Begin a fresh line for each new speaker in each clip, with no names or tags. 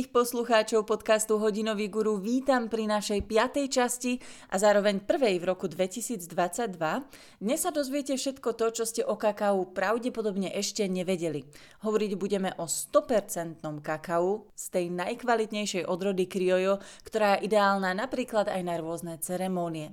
Všetkých poslucháčov podcastu Hodinový guru vítam pri našej piatej časti a zároveň prvej v roku 2022. Dnes sa dozviete všetko to, čo ste o kakao pravdepodobne ešte nevedeli. Hovoriť budeme o 100% kakao z tej najkvalitnejšej odrody Criollo, ktorá je ideálna napríklad aj na rôzne ceremónie.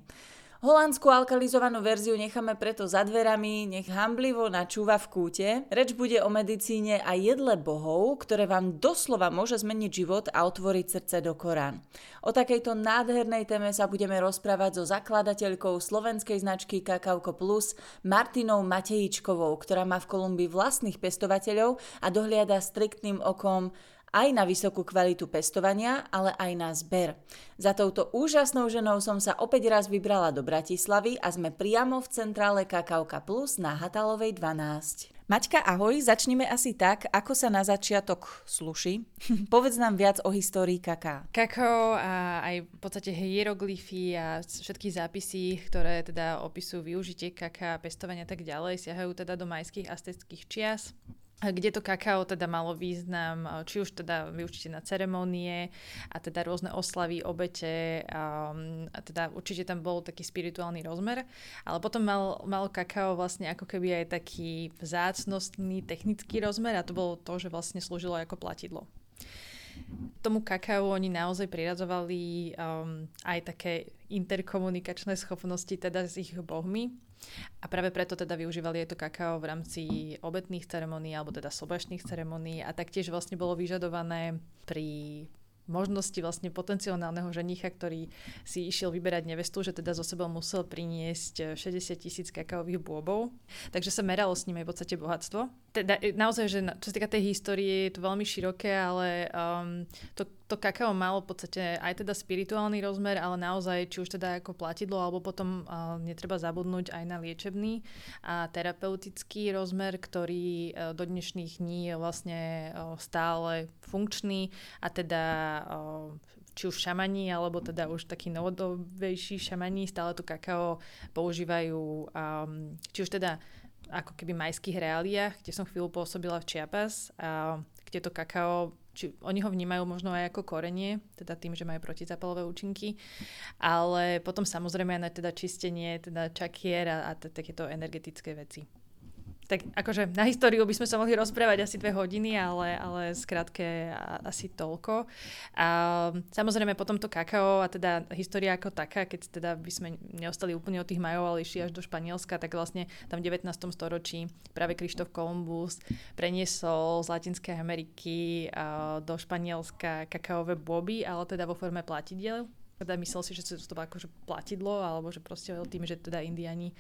Holandskú alkalizovanú verziu necháme preto za dverami, nech hamblivo načúva v kúte. Reč bude o medicíne a jedle bohov, ktoré vám doslova môže zmeniť život a otvoriť srdce do Korán. O takejto nádhernej téme sa budeme rozprávať so zakladateľkou slovenskej značky Kakauko Plus Martinou Matejičkovou, ktorá má v Kolumbii vlastných pestovateľov a dohliada striktným okom aj na vysokú kvalitu pestovania, ale aj na zber. Za touto úžasnou ženou som sa opäť raz vybrala do Bratislavy a sme priamo v centrále Kakauka Plus na Hatalovej 12. Maťka, ahoj, začneme asi tak, ako sa na začiatok sluší. Povedz nám viac o histórii kaká.
Kakao a aj v podstate hieroglyfy a všetky zápisy, ktoré teda opisujú využitie kaká, pestovania a tak ďalej, siahajú teda do majských azteckých čias kde to kakao teda malo význam, či už teda vyučite na ceremonie a teda rôzne oslavy, obete a, a teda určite tam bol taký spirituálny rozmer, ale potom mal, mal kakao vlastne ako keby aj taký vzácnostný technický rozmer a to bolo to, že vlastne slúžilo ako platidlo. Tomu kakao oni naozaj priradzovali um, aj také interkomunikačné schopnosti teda s ich bohmi, a práve preto teda využívali aj to kakao v rámci obetných ceremonií alebo teda sobašných ceremonií a taktiež vlastne bolo vyžadované pri možnosti vlastne potenciálneho ženicha, ktorý si išiel vyberať nevestu, že teda zo sebou musel priniesť 60 tisíc kakaových bôbov. Takže sa meralo s ním v podstate bohatstvo. Teda e, naozaj, že čo sa týka tej histórie, je to veľmi široké, ale um, to to kakao malo v podstate aj teda spirituálny rozmer, ale naozaj, či už teda ako platidlo, alebo potom uh, netreba zabudnúť aj na liečebný a terapeutický rozmer, ktorý uh, do dnešných dní je vlastne uh, stále funkčný a teda uh, či už šamani, alebo teda už takí novodobejší šamani stále to kakao používajú, um, či už teda ako keby majských reáliách, kde som chvíľu pôsobila v Chiapas, a kde to kakao či oni ho vnímajú možno aj ako korenie, teda tým, že majú protizapalové účinky, ale potom samozrejme aj na teda čistenie, teda čakier a, a takéto energetické veci tak akože na históriu by sme sa mohli rozprávať asi dve hodiny, ale, ale skrátke asi toľko. A samozrejme potom to kakao a teda história ako taká, keď teda by sme neostali úplne od tých majov, ale išli až do Španielska, tak vlastne tam v 19. storočí práve Krištof Kolumbus preniesol z Latinskej Ameriky do Španielska kakaové boby, ale teda vo forme platidiel. Teda myslel si, že to akože platidlo, alebo že proste tým, že teda Indiani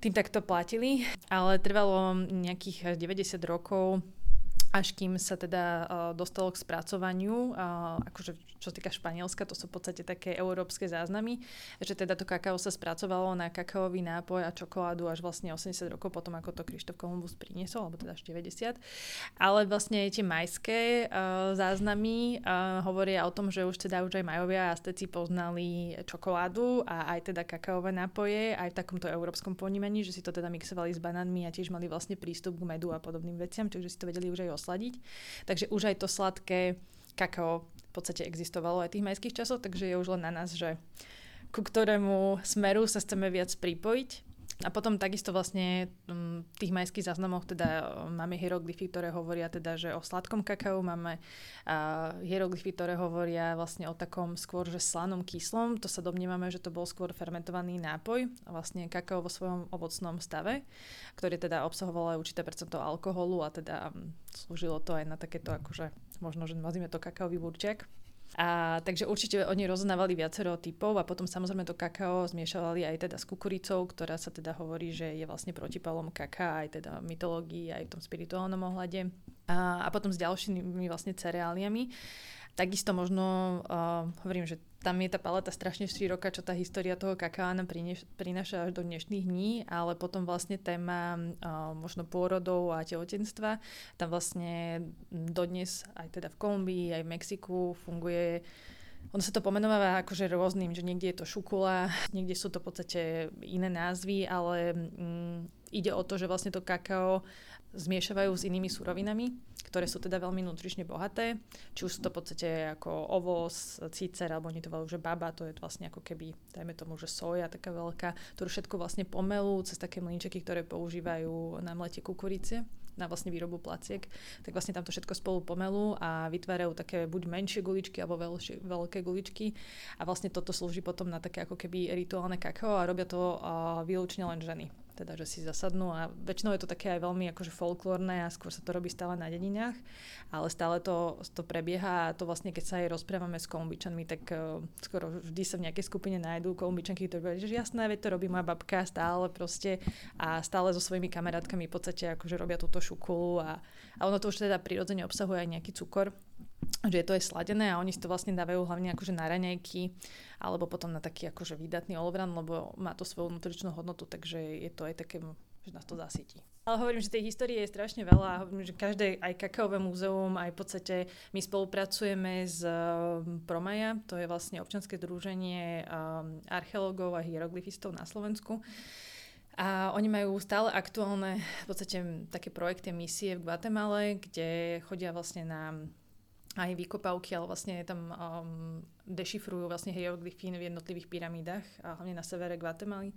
tým takto platili, ale trvalo nejakých 90 rokov až kým sa teda uh, dostalo k spracovaniu, uh, akože čo týka Španielska, to sú v podstate také európske záznamy, že teda to kakao sa spracovalo na kakaový nápoj a čokoládu až vlastne 80 rokov potom, ako to Krištof Kolumbus priniesol, alebo teda až 90. Ale vlastne tie majské uh, záznamy uh, hovoria o tom, že už teda už aj majovia a steci poznali čokoládu a aj teda kakaové nápoje, aj v takomto európskom ponímaní, že si to teda mixovali s banánmi a tiež mali vlastne prístup k medu a podobným veciam, takže si to vedeli už aj osladiť. Takže už aj to sladké kakao v podstate existovalo aj tých majských časoch, takže je už len na nás, že ku ktorému smeru sa chceme viac pripojiť a potom takisto vlastne v tých majských záznamoch teda máme hieroglyfy, ktoré hovoria teda, že o sladkom kakao, máme uh, hieroglyfy, ktoré hovoria vlastne o takom skôr, že slanom kyslom, to sa domnievame, že to bol skôr fermentovaný nápoj, vlastne kakao vo svojom ovocnom stave, ktorý teda obsahoval aj určité percento alkoholu a teda um, slúžilo to aj na takéto akože, možno, že nazvime to kakaový burčak. A, takže určite oni rozoznávali viacero typov a potom samozrejme to kakao zmiešavali aj teda s kukuricou, ktorá sa teda hovorí, že je vlastne protipalom kaká aj teda v mytológii, aj v tom spirituálnom ohľade. A, a potom s ďalšími vlastne cereáliami. Takisto možno uh, hovorím, že tam je tá paleta strašne široká, čo tá história toho kaká nám prináša až do dnešných dní, ale potom vlastne téma uh, možno pôrodov a tehotenstva, tam vlastne dodnes aj teda v Kolumbii, aj v Mexiku funguje ono sa to pomenováva akože rôznym, že niekde je to šukula, niekde sú to v podstate iné názvy, ale mm, ide o to, že vlastne to kakao zmiešavajú s inými surovinami, ktoré sú teda veľmi nutrične bohaté. Či už sú to v podstate ako ovoz, cícer, alebo oni to volajú, že baba, to je vlastne ako keby, dajme tomu, že soja taká veľká, ktorú všetko vlastne pomelú cez také mlinčeky, ktoré používajú na mlete kukurice na vlastne výrobu placiek, tak vlastne tam to všetko spolu pomelú a vytvárajú také buď menšie guličky alebo veľšie, veľké guličky. A vlastne toto slúži potom na také ako keby rituálne kakao a robia to uh, výlučne len ženy teda, že si zasadnú a väčšinou je to také aj veľmi akože folklórne a skôr sa to robí stále na dedinách, ale stále to, to prebieha a to vlastne, keď sa aj rozprávame s kolumbičanmi, tak uh, skoro vždy sa v nejakej skupine nájdú kolumbičanky, ktoré povedia, že jasné, veď to robí moja babka stále proste a stále so svojimi kamarátkami v podstate akože robia túto šukulu a, a ono to už teda prirodzene obsahuje aj nejaký cukor, že to je sladené a oni si to vlastne dávajú hlavne akože na raňajky alebo potom na taký akože výdatný olvran, lebo má to svoju nutričnú hodnotu, takže je to aj také, že nás to zasytí. Ale hovorím, že tej histórie je strašne veľa a hovorím, že každé, aj kakaové múzeum, aj v podstate my spolupracujeme s um, Promaja, to je vlastne občanské združenie um, archeológov a hieroglyfistov na Slovensku. A oni majú stále aktuálne v podstate také projekty, misie v Guatemale, kde chodia vlastne na aj vykopávky, ale vlastne tam um, dešifrujú vlastne hieroglyfy v jednotlivých pyramídach, a hlavne na severe Guatemaly.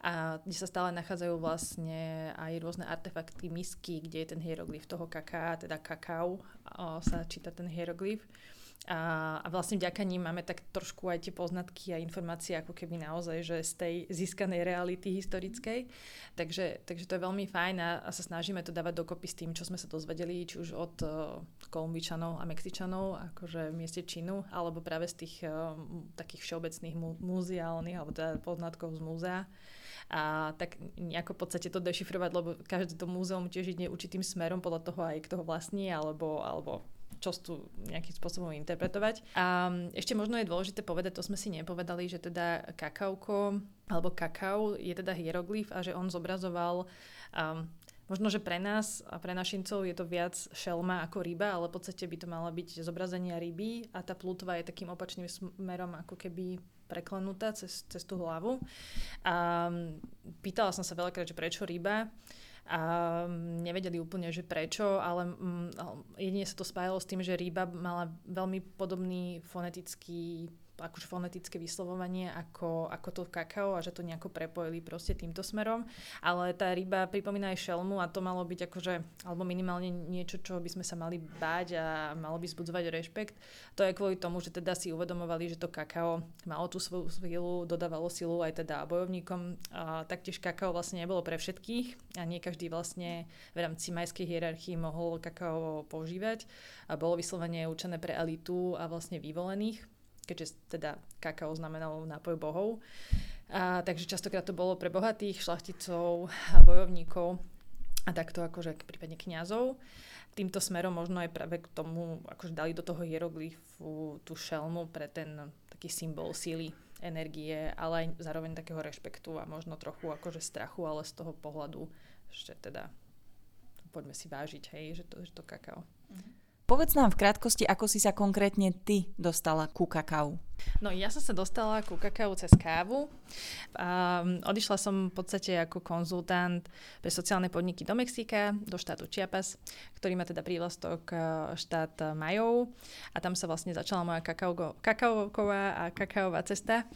A kde sa stále nachádzajú vlastne aj rôzne artefakty, misky, kde je ten hieroglyf toho kaká, teda kakao, sa číta ten hieroglyf. A, a vlastne vďaka ním máme tak trošku aj tie poznatky a informácie ako keby naozaj, že z tej získanej reality historickej. Takže, takže to je veľmi fajn a, a sa snažíme to dávať dokopy s tým, čo sme sa dozvedeli, či už od uh, Kolumbičanov a Mexičanov, akože v mieste Čínu, alebo práve z tých uh, takých všeobecných mu, muzeálnych, alebo teda poznatkov z múzea a tak nejako v podstate to dešifrovať, lebo každé to múzeum tiež ide určitým smerom podľa toho aj kto ho vlastní, alebo, alebo čo tu nejakým spôsobom interpretovať. A ešte možno je dôležité povedať, to sme si nepovedali, že teda kakauko alebo kakao je teda hieroglyf a že on zobrazoval um, Možno, že pre nás a pre našincov je to viac šelma ako ryba, ale v podstate by to mala byť zobrazenia ryby a tá plutva je takým opačným smerom ako keby preklenutá cez, cez tú hlavu. A pýtala som sa veľakrát, že prečo ryba a mm, nevedeli úplne, že prečo, ale mm, jedine sa to spájalo s tým, že ryba mala veľmi podobný fonetický akože fonetické vyslovovanie ako, ako to kakao a že to nejako prepojili proste týmto smerom. Ale tá ryba pripomína aj šelmu a to malo byť akože, alebo minimálne niečo, čo by sme sa mali báť a malo by zbudzovať rešpekt. To je kvôli tomu, že teda si uvedomovali, že to kakao malo tú svoju silu, dodávalo silu aj teda bojovníkom. A taktiež kakao vlastne nebolo pre všetkých a nie každý vlastne v rámci majskej hierarchii mohol kakao používať. A bolo vyslovene určené pre elitu a vlastne vyvolených keďže teda kakao znamenalo nápoj bohov. A, takže častokrát to bolo pre bohatých šlachticov, bojovníkov a takto akože prípadne kňazov. Týmto smerom možno aj práve k tomu, akože dali do toho hieroglyfu tú šelmu pre ten taký symbol síly, energie, ale aj zároveň takého rešpektu a možno trochu akože strachu, ale z toho pohľadu, že teda poďme si vážiť, hej, že to, že to kakao. Mm-hmm.
Povedz nám v krátkosti, ako si sa konkrétne ty dostala ku kakao.
No ja som sa dostala ku kakao cez kávu. Um, odišla som v podstate ako konzultant pre sociálne podniky do Mexika, do štátu Chiapas, ktorý má teda prívlastok štát Majov a tam sa vlastne začala moja kakaoková a kakaová cesta.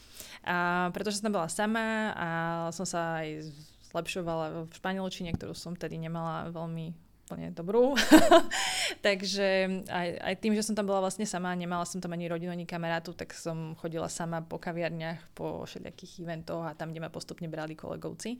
A pretože som bola sama a som sa aj zlepšovala v španielčine, ktorú som tedy nemala veľmi úplne dobrú. Takže aj, aj tým, že som tam bola vlastne sama, nemala som tam ani rodinu, ani kamarátu, tak som chodila sama po kaviarniach, po všelijakých eventoch a tam, kde ma postupne brali kolegovci.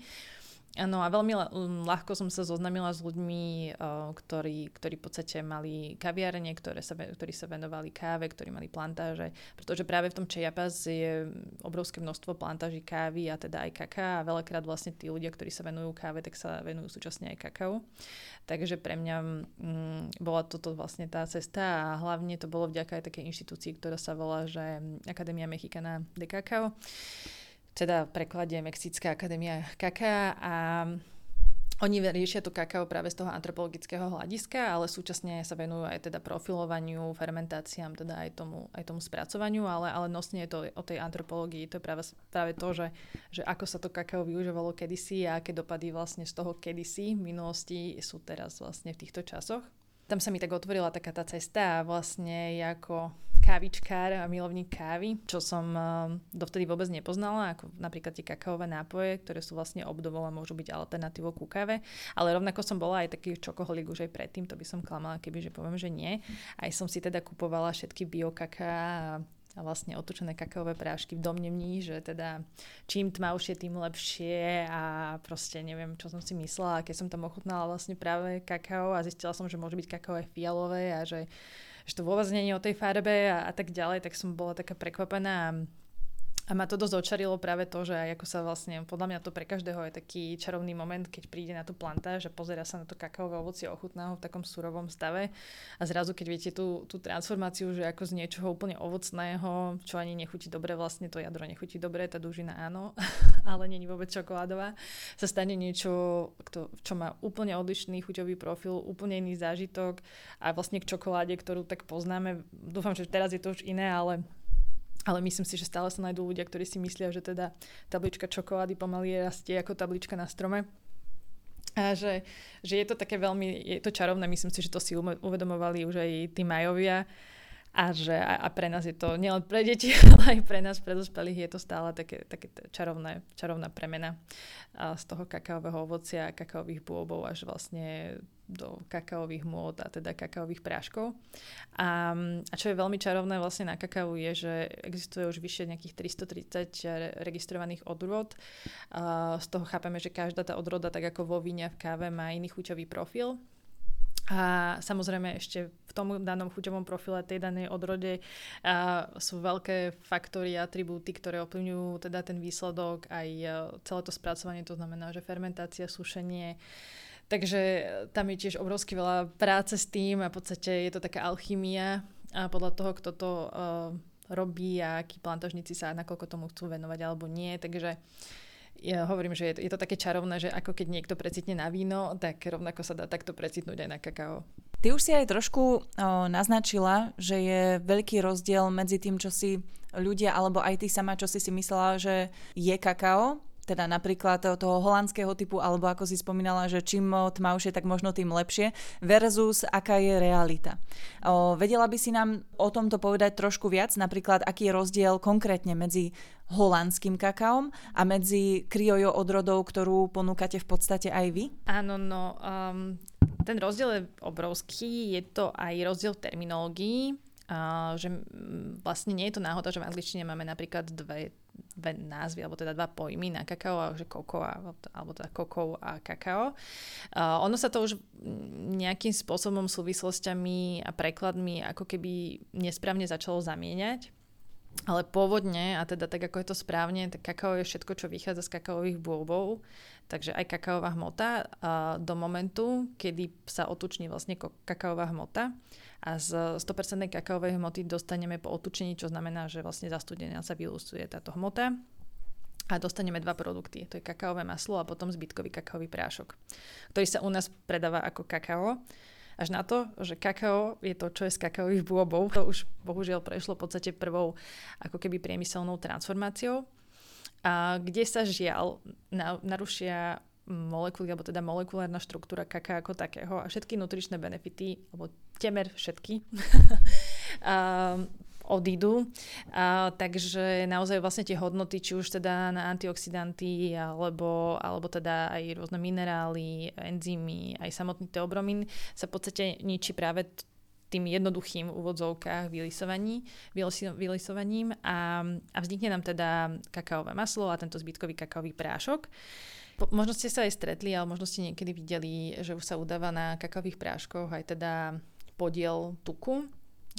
Áno a veľmi ľahko som sa zoznamila s ľuďmi, ktorí, ktorí v podstate mali kaviarne, ktoré sa, ktorí sa venovali káve, ktorí mali plantáže, pretože práve v tom Chiapas je obrovské množstvo plantáží kávy a teda aj kaká a veľakrát vlastne tí ľudia, ktorí sa venujú káve, tak sa venujú súčasne aj kakao. Takže pre mňa mm, bola toto vlastne tá cesta a hlavne to bolo vďaka aj takej inštitúcii, ktorá sa volá, že Akadémia Mexicana de Cacao teda v preklade Mexická akadémia kaká a oni riešia to kakao práve z toho antropologického hľadiska, ale súčasne sa venujú aj teda profilovaniu, fermentáciám, teda aj tomu, aj tomu spracovaniu, ale, ale nosne je to o tej antropológii. To je práve, práve to, že, že ako sa to kakao využívalo kedysi a aké dopady vlastne z toho kedysi v minulosti sú teraz vlastne v týchto časoch. Tam sa mi tak otvorila taká tá cesta a vlastne ako kávičkár a milovník kávy, čo som uh, dovtedy vôbec nepoznala, ako napríklad tie kakaové nápoje, ktoré sú vlastne obdobou a môžu byť alternatívou ku káve. Ale rovnako som bola aj taký čokoholik už aj predtým, to by som klamala, keby že poviem, že nie. Aj som si teda kupovala všetky biokaká a vlastne otočené kakaové prášky v domnení, že teda čím tmavšie, tým lepšie a proste neviem, čo som si myslela. Keď som tam ochutnala vlastne práve kakao a zistila som, že môže byť kakao aj fialové a že že to vôbec nie je o tej farbe a, a tak ďalej, tak som bola taká prekvapená a ma to dosť očarilo práve to, že ako sa vlastne, podľa mňa to pre každého je taký čarovný moment, keď príde na tú plantáž a pozera sa na to kakaové ovocie ochutného v takom surovom stave. A zrazu keď viete tú, tú transformáciu, že ako z niečoho úplne ovocného, čo ani nechutí dobre, vlastne to jadro nechutí dobre, tá dužina áno, ale není vôbec čokoládová, sa stane niečo, kto, čo má úplne odlišný chuťový profil, úplne iný zážitok a vlastne k čokoláde, ktorú tak poznáme, dúfam, že teraz je to už iné, ale ale myslím si, že stále sa nájdú ľudia, ktorí si myslia, že teda tablička čokolády pomaly rastie ako tablička na strome. A že, že je to také veľmi, je to čarovné, myslím si, že to si uvedomovali už aj tí majovia a že a, a pre nás je to nielen pre deti, ale aj pre nás, pre dospelých je to stále také, také čarovné, čarovná premena a z toho kakaového ovocia, kakaových bôbov až vlastne do kakaových môd a teda kakaových práškov. A, a čo je veľmi čarovné vlastne na kakao je, že existuje už vyše nejakých 330 registrovaných odrôd. A z toho chápeme, že každá tá odroda, tak ako vo víne v káve, má iný chuťový profil. A samozrejme ešte v tom danom chuťovom profile tej danej odrode a sú veľké faktory a atribúty, ktoré ovplyvňujú teda ten výsledok, aj e, celé to spracovanie, to znamená, že fermentácia, sušenie, Takže tam je tiež obrovsky veľa práce s tým a v podstate je to taká alchymia a podľa toho, kto to uh, robí a akí plantažníci sa nakoľko tomu chcú venovať alebo nie. Takže ja hovorím, že je to, je to také čarovné, že ako keď niekto precitne na víno, tak rovnako sa dá takto precitnúť aj na kakao.
Ty už si aj trošku o, naznačila, že je veľký rozdiel medzi tým, čo si ľudia, alebo aj ty sama, čo si si myslela, že je kakao teda napríklad toho holandského typu, alebo ako si spomínala, že čím tmavšie, tak možno tým lepšie, versus aká je realita. O, vedela by si nám o tomto povedať trošku viac, napríklad aký je rozdiel konkrétne medzi holandským kakaom a medzi kriojo odrodou, ktorú ponúkate v podstate aj vy?
Áno, no um, ten rozdiel je obrovský, je to aj rozdiel v terminológii, uh, že vlastne nie je to náhoda, že v angličtine máme napríklad dve dve názvy, alebo teda dva pojmy na kakao, že koko alebo teda kokov a kakao. Uh, ono sa to už nejakým spôsobom súvislostiami a prekladmi ako keby nesprávne začalo zamieňať. Ale pôvodne, a teda tak ako je to správne, tak kakao je všetko, čo vychádza z kakaových bôbov, takže aj kakaová hmota a do momentu, kedy sa otuční vlastne kakaová hmota a z 100% kakaovej hmoty dostaneme po otučení, čo znamená, že vlastne zastudenia sa vylusuje táto hmota a dostaneme dva produkty. To je kakaové maslo a potom zbytkový kakaový prášok, ktorý sa u nás predáva ako kakao. Až na to, že kakao je to, čo je z kakaových bôbov. To už bohužiaľ prešlo v podstate prvou ako keby priemyselnou transformáciou, a kde sa žiaľ na, narušia molekuly, alebo teda molekulárna štruktúra kaká ako takého a všetky nutričné benefity, alebo temer všetky, odídu. A, takže naozaj vlastne tie hodnoty, či už teda na antioxidanty, alebo, alebo teda aj rôzne minerály, enzymy, aj samotný teobromín sa v podstate ničí práve tým jednoduchým úvodzovkách vylisovaní, vylisovaním a, a vznikne nám teda kakaové maslo a tento zbytkový kakaový prášok. Možno ste sa aj stretli, ale možno ste niekedy videli, že už sa udáva na kakových práškoch aj teda podiel tuku,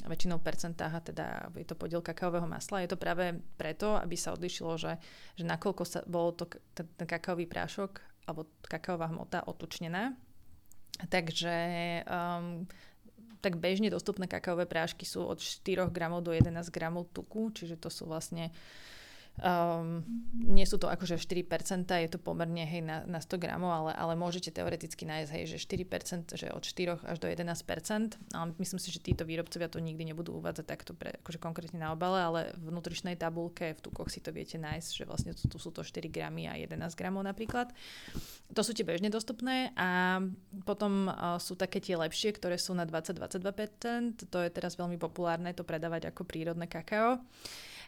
väčšinou percentách a teda je to podiel kakaového masla. Je to práve preto, aby sa odlišilo, že, že nakoľko sa bolo to, ten, ten kakaový prášok alebo kakaová hmota otučnená. Takže um, tak bežne dostupné kakaové prášky sú od 4 gramov do 11 gramov tuku, čiže to sú vlastne Um, nie sú to akože 4%, je to pomerne hej, na, na 100 gramov, ale, ale môžete teoreticky nájsť, hej, že 4%, že od 4 až do 11%. Ale myslím si, že títo výrobcovia to nikdy nebudú uvádzať takto pre, akože konkrétne na obale, ale v nutričnej tabulke v tukoch si to viete nájsť, že vlastne tu, tu sú to 4 gramy a 11 gramov napríklad. To sú tie bežne dostupné a potom uh, sú také tie lepšie, ktoré sú na 20-22%. To je teraz veľmi populárne to predávať ako prírodné kakao.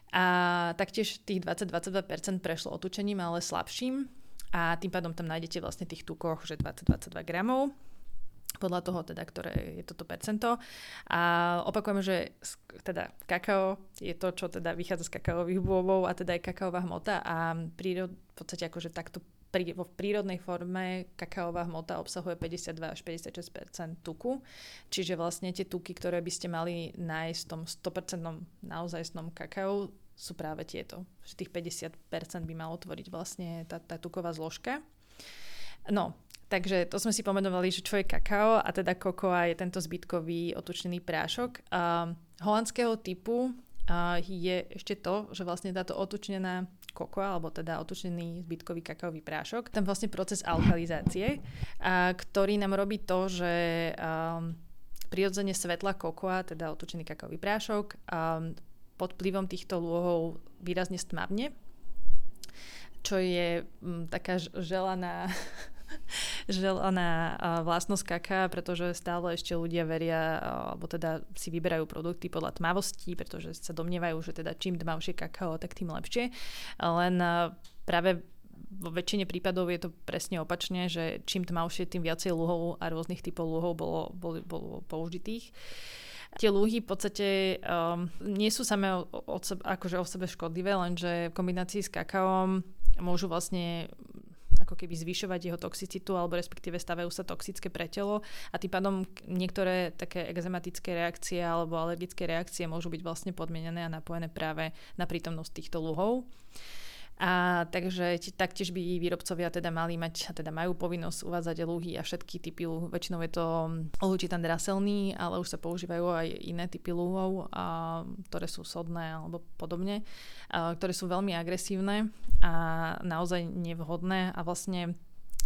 A taktiež tých 20-22% prešlo otučením, ale slabším. A tým pádom tam nájdete vlastne tých tukoch, že 20-22 gramov podľa toho teda, ktoré je toto percento. A opakujeme, že teda kakao je to, čo teda vychádza z kakaových bôbov a teda je kakaová hmota a prírod, v podstate akože takto pri, vo prírodnej forme kakaová hmota obsahuje 52 až 56% tuku, čiže vlastne tie tuky, ktoré by ste mali nájsť v tom 100% naozajstnom kakao, sú práve tieto. Že tých 50% by malo tvoriť vlastne tá, tá tuková zložka. No, takže to sme si pomenovali, že čo je kakao a teda kokoa je tento zbytkový otučnený prášok. Uh, holandského typu uh, je ešte to, že vlastne táto otučnená kokoa, alebo teda otučený zbytkový kakaový prášok. Tam vlastne proces alkalizácie, a, ktorý nám robí to, že um, prirodzene svetla kokoa, teda otučený kakaový prášok, um, pod vplyvom týchto lôhov výrazne stmavne, čo je um, taká želaná želaná vlastnosť kaká, pretože stále ešte ľudia veria, alebo teda si vyberajú produkty podľa tmavosti, pretože sa domnievajú, že teda čím tmavšie kakao, tak tým lepšie. Len práve vo väčšine prípadov je to presne opačne, že čím tmavšie, tým viacej luhov a rôznych typov luhov bolo, bolo, bolo použitých. Tie lúhy v podstate um, nie sú samé o, o sebe, akože o sebe škodlivé, lenže v kombinácii s kakaom môžu vlastne ako keby zvyšovať jeho toxicitu alebo respektíve stavajú sa toxické pre telo a tým pádom niektoré také exematické reakcie alebo alergické reakcie môžu byť vlastne podmienené a napojené práve na prítomnosť týchto luhov. A takže taktiež by výrobcovia teda mali mať, teda majú povinnosť uvádzať lúhy a všetky typy lúh. Väčšinou je to lúčitan draselný, ale už sa používajú aj iné typy lúhov, a, ktoré sú sodné alebo podobne, a, ktoré sú veľmi agresívne a naozaj nevhodné a vlastne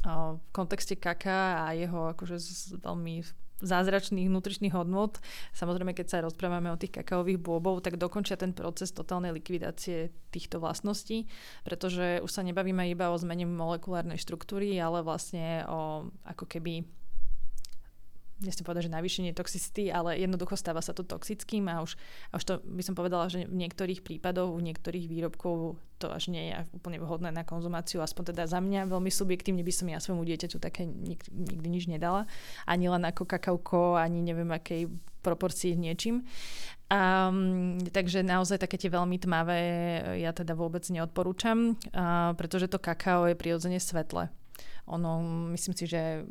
v kontexte kaká a jeho akože veľmi zázračných nutričných hodnot. Samozrejme, keď sa rozprávame o tých kakaových bôbov, tak dokončia ten proces totálnej likvidácie týchto vlastností, pretože už sa nebavíme iba o zmene molekulárnej štruktúry, ale vlastne o ako keby nechcem povedať, že navýšenie toxicity, ale jednoducho stáva sa to toxickým a už, a už to by som povedala, že v niektorých prípadoch, u niektorých výrobkov to až nie je úplne vhodné na konzumáciu, aspoň teda za mňa. Veľmi subjektívne by som ja svojmu dieťaťu také nik- nikdy nič nedala, ani len ako kakauko, ani neviem akej proporcii niečím. Um, takže naozaj také tie veľmi tmavé ja teda vôbec neodporúčam, uh, pretože to kakao je prirodzene svetle ono, myslím si, že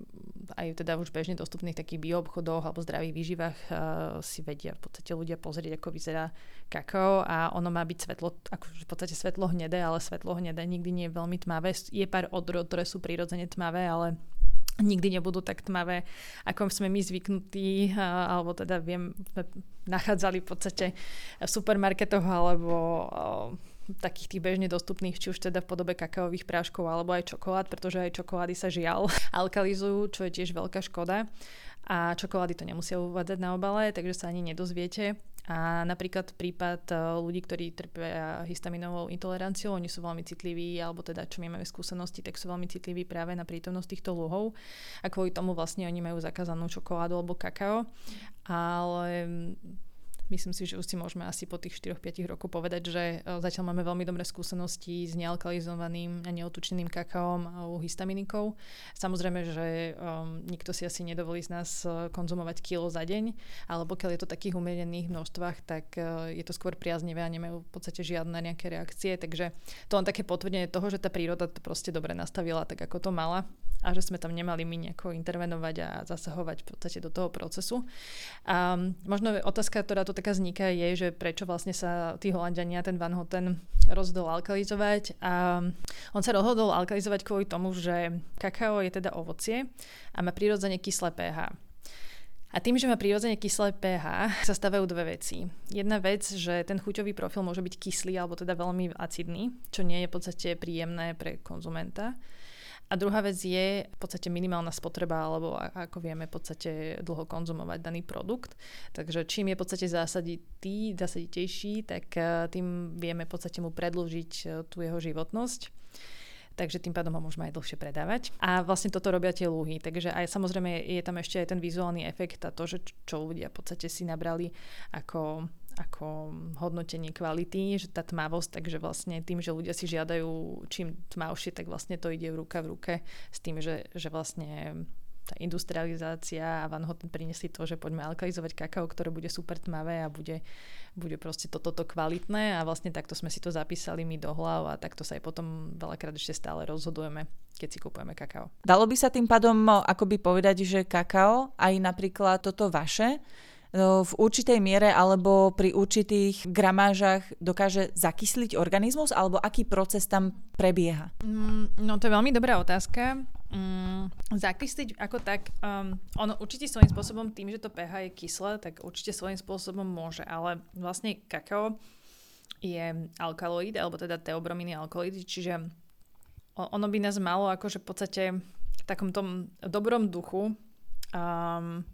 aj teda už bežne dostupných takých bioobchodoch alebo zdravých výživách uh, si vedia v podstate ľudia pozrieť, ako vyzerá kakao a ono má byť svetlo, ako v podstate svetlo hnedé, ale svetlo hnedé nikdy nie je veľmi tmavé. Je pár odrod, ktoré sú prirodzene tmavé, ale nikdy nebudú tak tmavé, ako sme my zvyknutí, alebo teda viem, nachádzali v podstate v supermarketoch alebo takých tých bežne dostupných, či už teda v podobe kakaových práškov alebo aj čokolád, pretože aj čokolády sa žiaľ alkalizujú, čo je tiež veľká škoda. A čokolády to nemusia uvádzať na obale, takže sa ani nedozviete. A napríklad prípad e, ľudí, ktorí trpia histaminovou intoleranciou, oni sú veľmi citliví, alebo teda čo my máme skúsenosti, tak sú veľmi citliví práve na prítomnosť týchto luhov. A kvôli tomu vlastne oni majú zakázanú čokoládu alebo kakao. Ale Myslím si, že už si môžeme asi po tých 4-5 rokoch povedať, že e, zatiaľ máme veľmi dobré skúsenosti s nealkalizovaným a neotučeným kakaom a histaminikou. Samozrejme, že um, nikto si asi nedovolí z nás e, konzumovať kilo za deň, ale pokiaľ je to v takých umienených množstvách, tak uh, je to skôr priaznivé a nemajú v podstate žiadne nejaké reakcie. Takže to len také potvrdenie toho, že tá príroda to proste dobre nastavila tak, ako to mala a že sme tam nemali my nejako intervenovať a zasahovať v podstate do toho procesu. A možno otázka, ktorá tu taká vzniká, je, že prečo vlastne sa tí Holandiania, ten Van Houten rozhodol alkalizovať. A on sa rozhodol alkalizovať kvôli tomu, že kakao je teda ovocie a má prirodzene kyslé pH. A tým, že má prirodzene kyslé pH, sa stavajú dve veci. Jedna vec, že ten chuťový profil môže byť kyslý alebo teda veľmi acidný, čo nie je v podstate príjemné pre konzumenta. A druhá vec je v podstate minimálna spotreba, alebo ako vieme v podstate dlho konzumovať daný produkt. Takže čím je v podstate zásaditý, zásaditejší, tak eh, tým vieme v podstate mu predlžiť eh, tú jeho životnosť takže tým pádom ho môžeme aj dlhšie predávať. A vlastne toto robia tie lúhy, takže aj samozrejme je tam ešte aj ten vizuálny efekt a to, že čo ľudia v podstate si nabrali ako ako hodnotenie kvality, že tá tmavosť, takže vlastne tým, že ľudia si žiadajú čím tmavšie, tak vlastne to ide ruka v ruke s tým, že, že vlastne tá industrializácia a Van Houten priniesli to, že poďme alkalizovať kakao, ktoré bude super tmavé a bude, bude proste toto to, to kvalitné a vlastne takto sme si to zapísali my do hlav a takto sa aj potom veľakrát ešte stále rozhodujeme, keď si kupujeme kakao.
Dalo by sa tým pádom akoby povedať, že kakao, aj napríklad toto vaše, v určitej miere alebo pri určitých gramážach dokáže zakysliť organizmus alebo aký proces tam prebieha?
Mm, no to je veľmi dobrá otázka. Mm, zakysliť ako tak, um, ono určite svojím spôsobom tým, že to pH je kyslé, tak určite svojím spôsobom môže, ale vlastne kakao je alkaloid, alebo teda teobrominy alkaloid, čiže ono by nás malo akože v podstate v takom tom dobrom duchu um,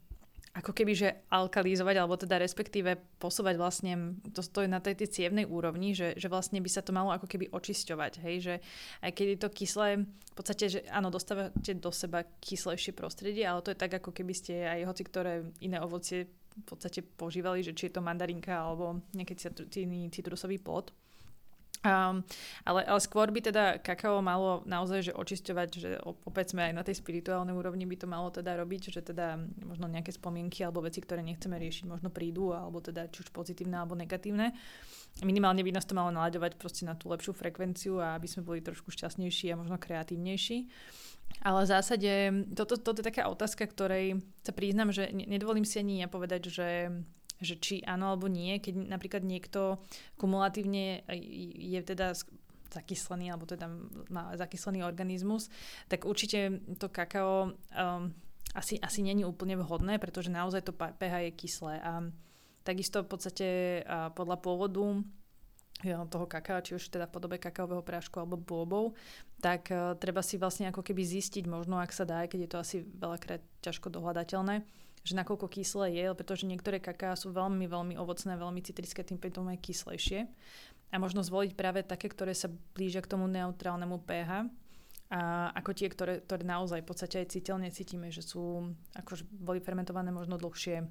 ako keby, že alkalízovať, alebo teda respektíve posúvať vlastne, to stojí na tej, tej cievnej úrovni, že, že vlastne by sa to malo ako keby očisťovať, hej, že aj keď je to kyslé, v podstate, že áno, dostávate do seba kyslejšie prostredie, ale to je tak, ako keby ste aj hoci ktoré iné ovocie v podstate požívali, že či je to mandarinka alebo nejaký citrusový plod. Um, ale, ale skôr by teda kakao malo naozaj že očisťovať, že opäť sme aj na tej spirituálnej úrovni by to malo teda robiť, že teda možno nejaké spomienky alebo veci, ktoré nechceme riešiť, možno prídu, alebo teda či už pozitívne alebo negatívne. Minimálne by nás to malo nalaďovať proste na tú lepšiu frekvenciu a aby sme boli trošku šťastnejší a možno kreatívnejší. Ale v zásade toto, toto je taká otázka, ktorej sa priznám, že nedovolím si ani ja povedať, že že či áno alebo nie, keď napríklad niekto kumulatívne je teda zakyslený, alebo teda má zakyslený organizmus, tak určite to kakao um, asi, asi není úplne vhodné, pretože naozaj to pH je kyslé a takisto v podstate podľa pôvodu toho kakaa, či už teda v podobe kakaového prášku alebo bôbov, tak uh, treba si vlastne ako keby zistiť možno, ak sa dá, keď je to asi veľakrát ťažko dohľadateľné, že nakoľko kyslé je, pretože niektoré kaká sú veľmi, veľmi ovocné, veľmi citrické, tým pádom aj kyslejšie. A možno zvoliť práve také, ktoré sa blížia k tomu neutrálnemu pH, a ako tie, ktoré, ktoré naozaj v podstate aj citeľne cítime, že sú, akože boli fermentované možno dlhšie,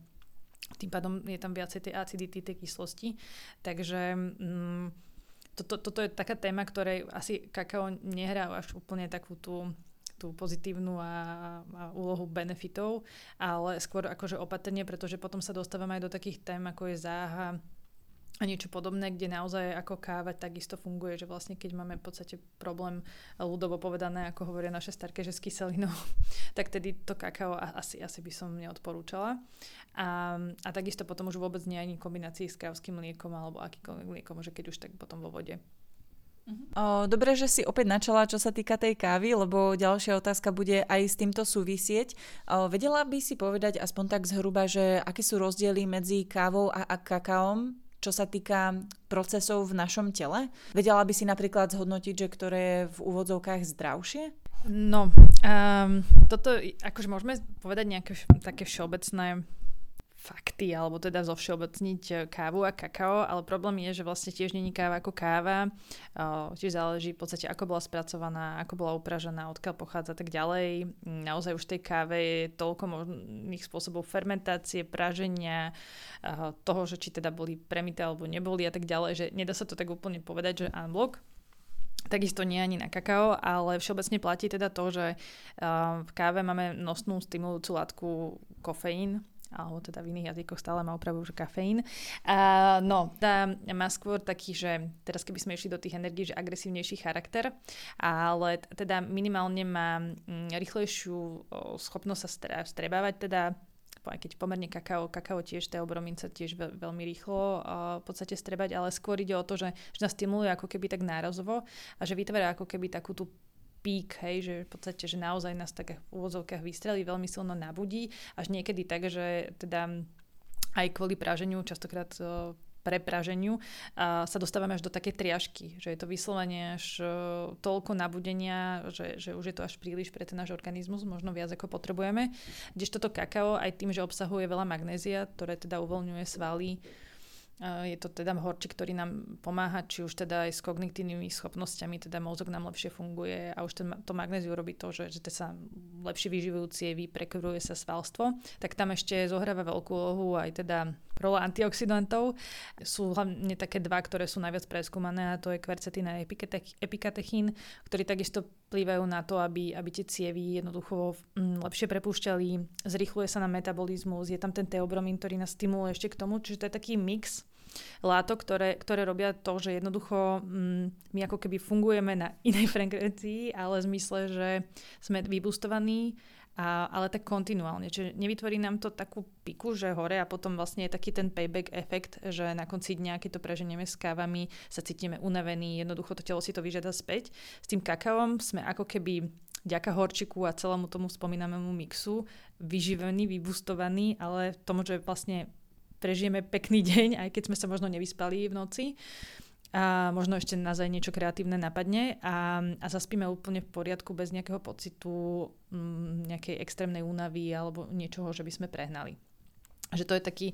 tým pádom je tam viacej tej acidity, tej kyslosti. Takže mm, toto, toto je taká téma, ktorej asi kakao nehrá až úplne takú tú tú pozitívnu a, a úlohu benefitov, ale skôr akože opatrne, pretože potom sa dostávame aj do takých tém, ako je záha, a niečo podobné, kde naozaj ako káva takisto funguje, že vlastne keď máme v podstate problém ľudovo povedané, ako hovoria naše starké, že s kyselinou, tak tedy to kakao asi, asi by som neodporúčala. A, a takisto potom už vôbec nie ani kombinácii s krávským mliekom alebo akýkoľvek mliekom, že keď už tak potom vo vode.
Dobre, že si opäť načala, čo sa týka tej kávy, lebo ďalšia otázka bude aj s týmto súvisieť. Vedela by si povedať aspoň tak zhruba, že aké sú rozdiely medzi kávou a kakaom, čo sa týka procesov v našom tele? Vedela by si napríklad zhodnotiť, že ktoré je v úvodzovkách zdravšie?
No, um, toto, akože môžeme povedať nejaké také všeobecné fakty, alebo teda zovšeobecniť eh, kávu a kakao, ale problém je, že vlastne tiež není káva ako káva, tiež záleží v podstate, ako bola spracovaná, ako bola upražená, odkiaľ pochádza tak ďalej. Naozaj už v tej káve je toľko možných spôsobov fermentácie, praženia, toho, že či teda boli premité alebo neboli a tak ďalej, že nedá sa to tak úplne povedať, že unblock. Takisto nie ani na kakao, ale všeobecne platí teda to, že v káve máme nosnú stimulujúcu látku kofeín, alebo teda v iných jazykoch stále má opravu, že kafeín. Uh, no, tá má skôr taký, že teraz keby sme išli do tých energií, že agresívnejší charakter, ale teda minimálne má mm, rýchlejšiu schopnosť sa strebávať, teda aj keď pomerne kakao, kakao tiež, teobromin sa tiež veľmi rýchlo v podstate strebať, ale skôr ide o to, že, že nás stimuluje ako keby tak nárazovo a že vytvára ako keby takú tú pík, hej, že v podstate, že naozaj nás tak v úvodzovkách vystrelí, veľmi silno nabudí, až niekedy tak, že teda aj kvôli praženiu častokrát prepraženiu a sa dostávame až do takej triažky, že je to vyslovene až toľko nabudenia, že, že už je to až príliš pre ten náš organizmus, možno viac ako potrebujeme. Kdežto toto kakao aj tým, že obsahuje veľa magnézia, ktoré teda uvoľňuje svaly, je to teda horčík, ktorý nám pomáha, či už teda aj s kognitívnymi schopnosťami, teda mozog nám lepšie funguje a už ten, to magnéziu robí to, že, že to sa lepšie vyživujúci cievy, prekuruje sa svalstvo, tak tam ešte zohráva veľkú úlohu aj teda rola antioxidantov. Sú hlavne také dva, ktoré sú najviac preskúmané a to je kvercetín a epikatechín, ktorí takisto vplývajú na to, aby, aby tie cievy jednoducho mm, lepšie prepúšťali, zrychluje sa na metabolizmus, je tam ten teobromín, ktorý nás stimuluje ešte k tomu, čiže to je taký mix látok, ktoré, ktoré robia to, že jednoducho mm, my ako keby fungujeme na inej frekvencii, ale v zmysle, že sme vybustovaní, a, ale tak kontinuálne. Čiže nevytvorí nám to takú piku, že hore a potom vlastne je taký ten payback efekt, že na konci dňa, keď to preženieme s kávami, sa cítime unavení, jednoducho to telo si to vyžiada späť. S tým kakaom sme ako keby ďaka horčiku a celému tomu spomínanému mixu vyživení, vybustovaní, ale tomu, že vlastne prežijeme pekný deň, aj keď sme sa možno nevyspali v noci a možno ešte nás aj niečo kreatívne napadne a, a zaspíme úplne v poriadku bez nejakého pocitu m, mm, nejakej extrémnej únavy alebo niečoho, že by sme prehnali. Že to je taký,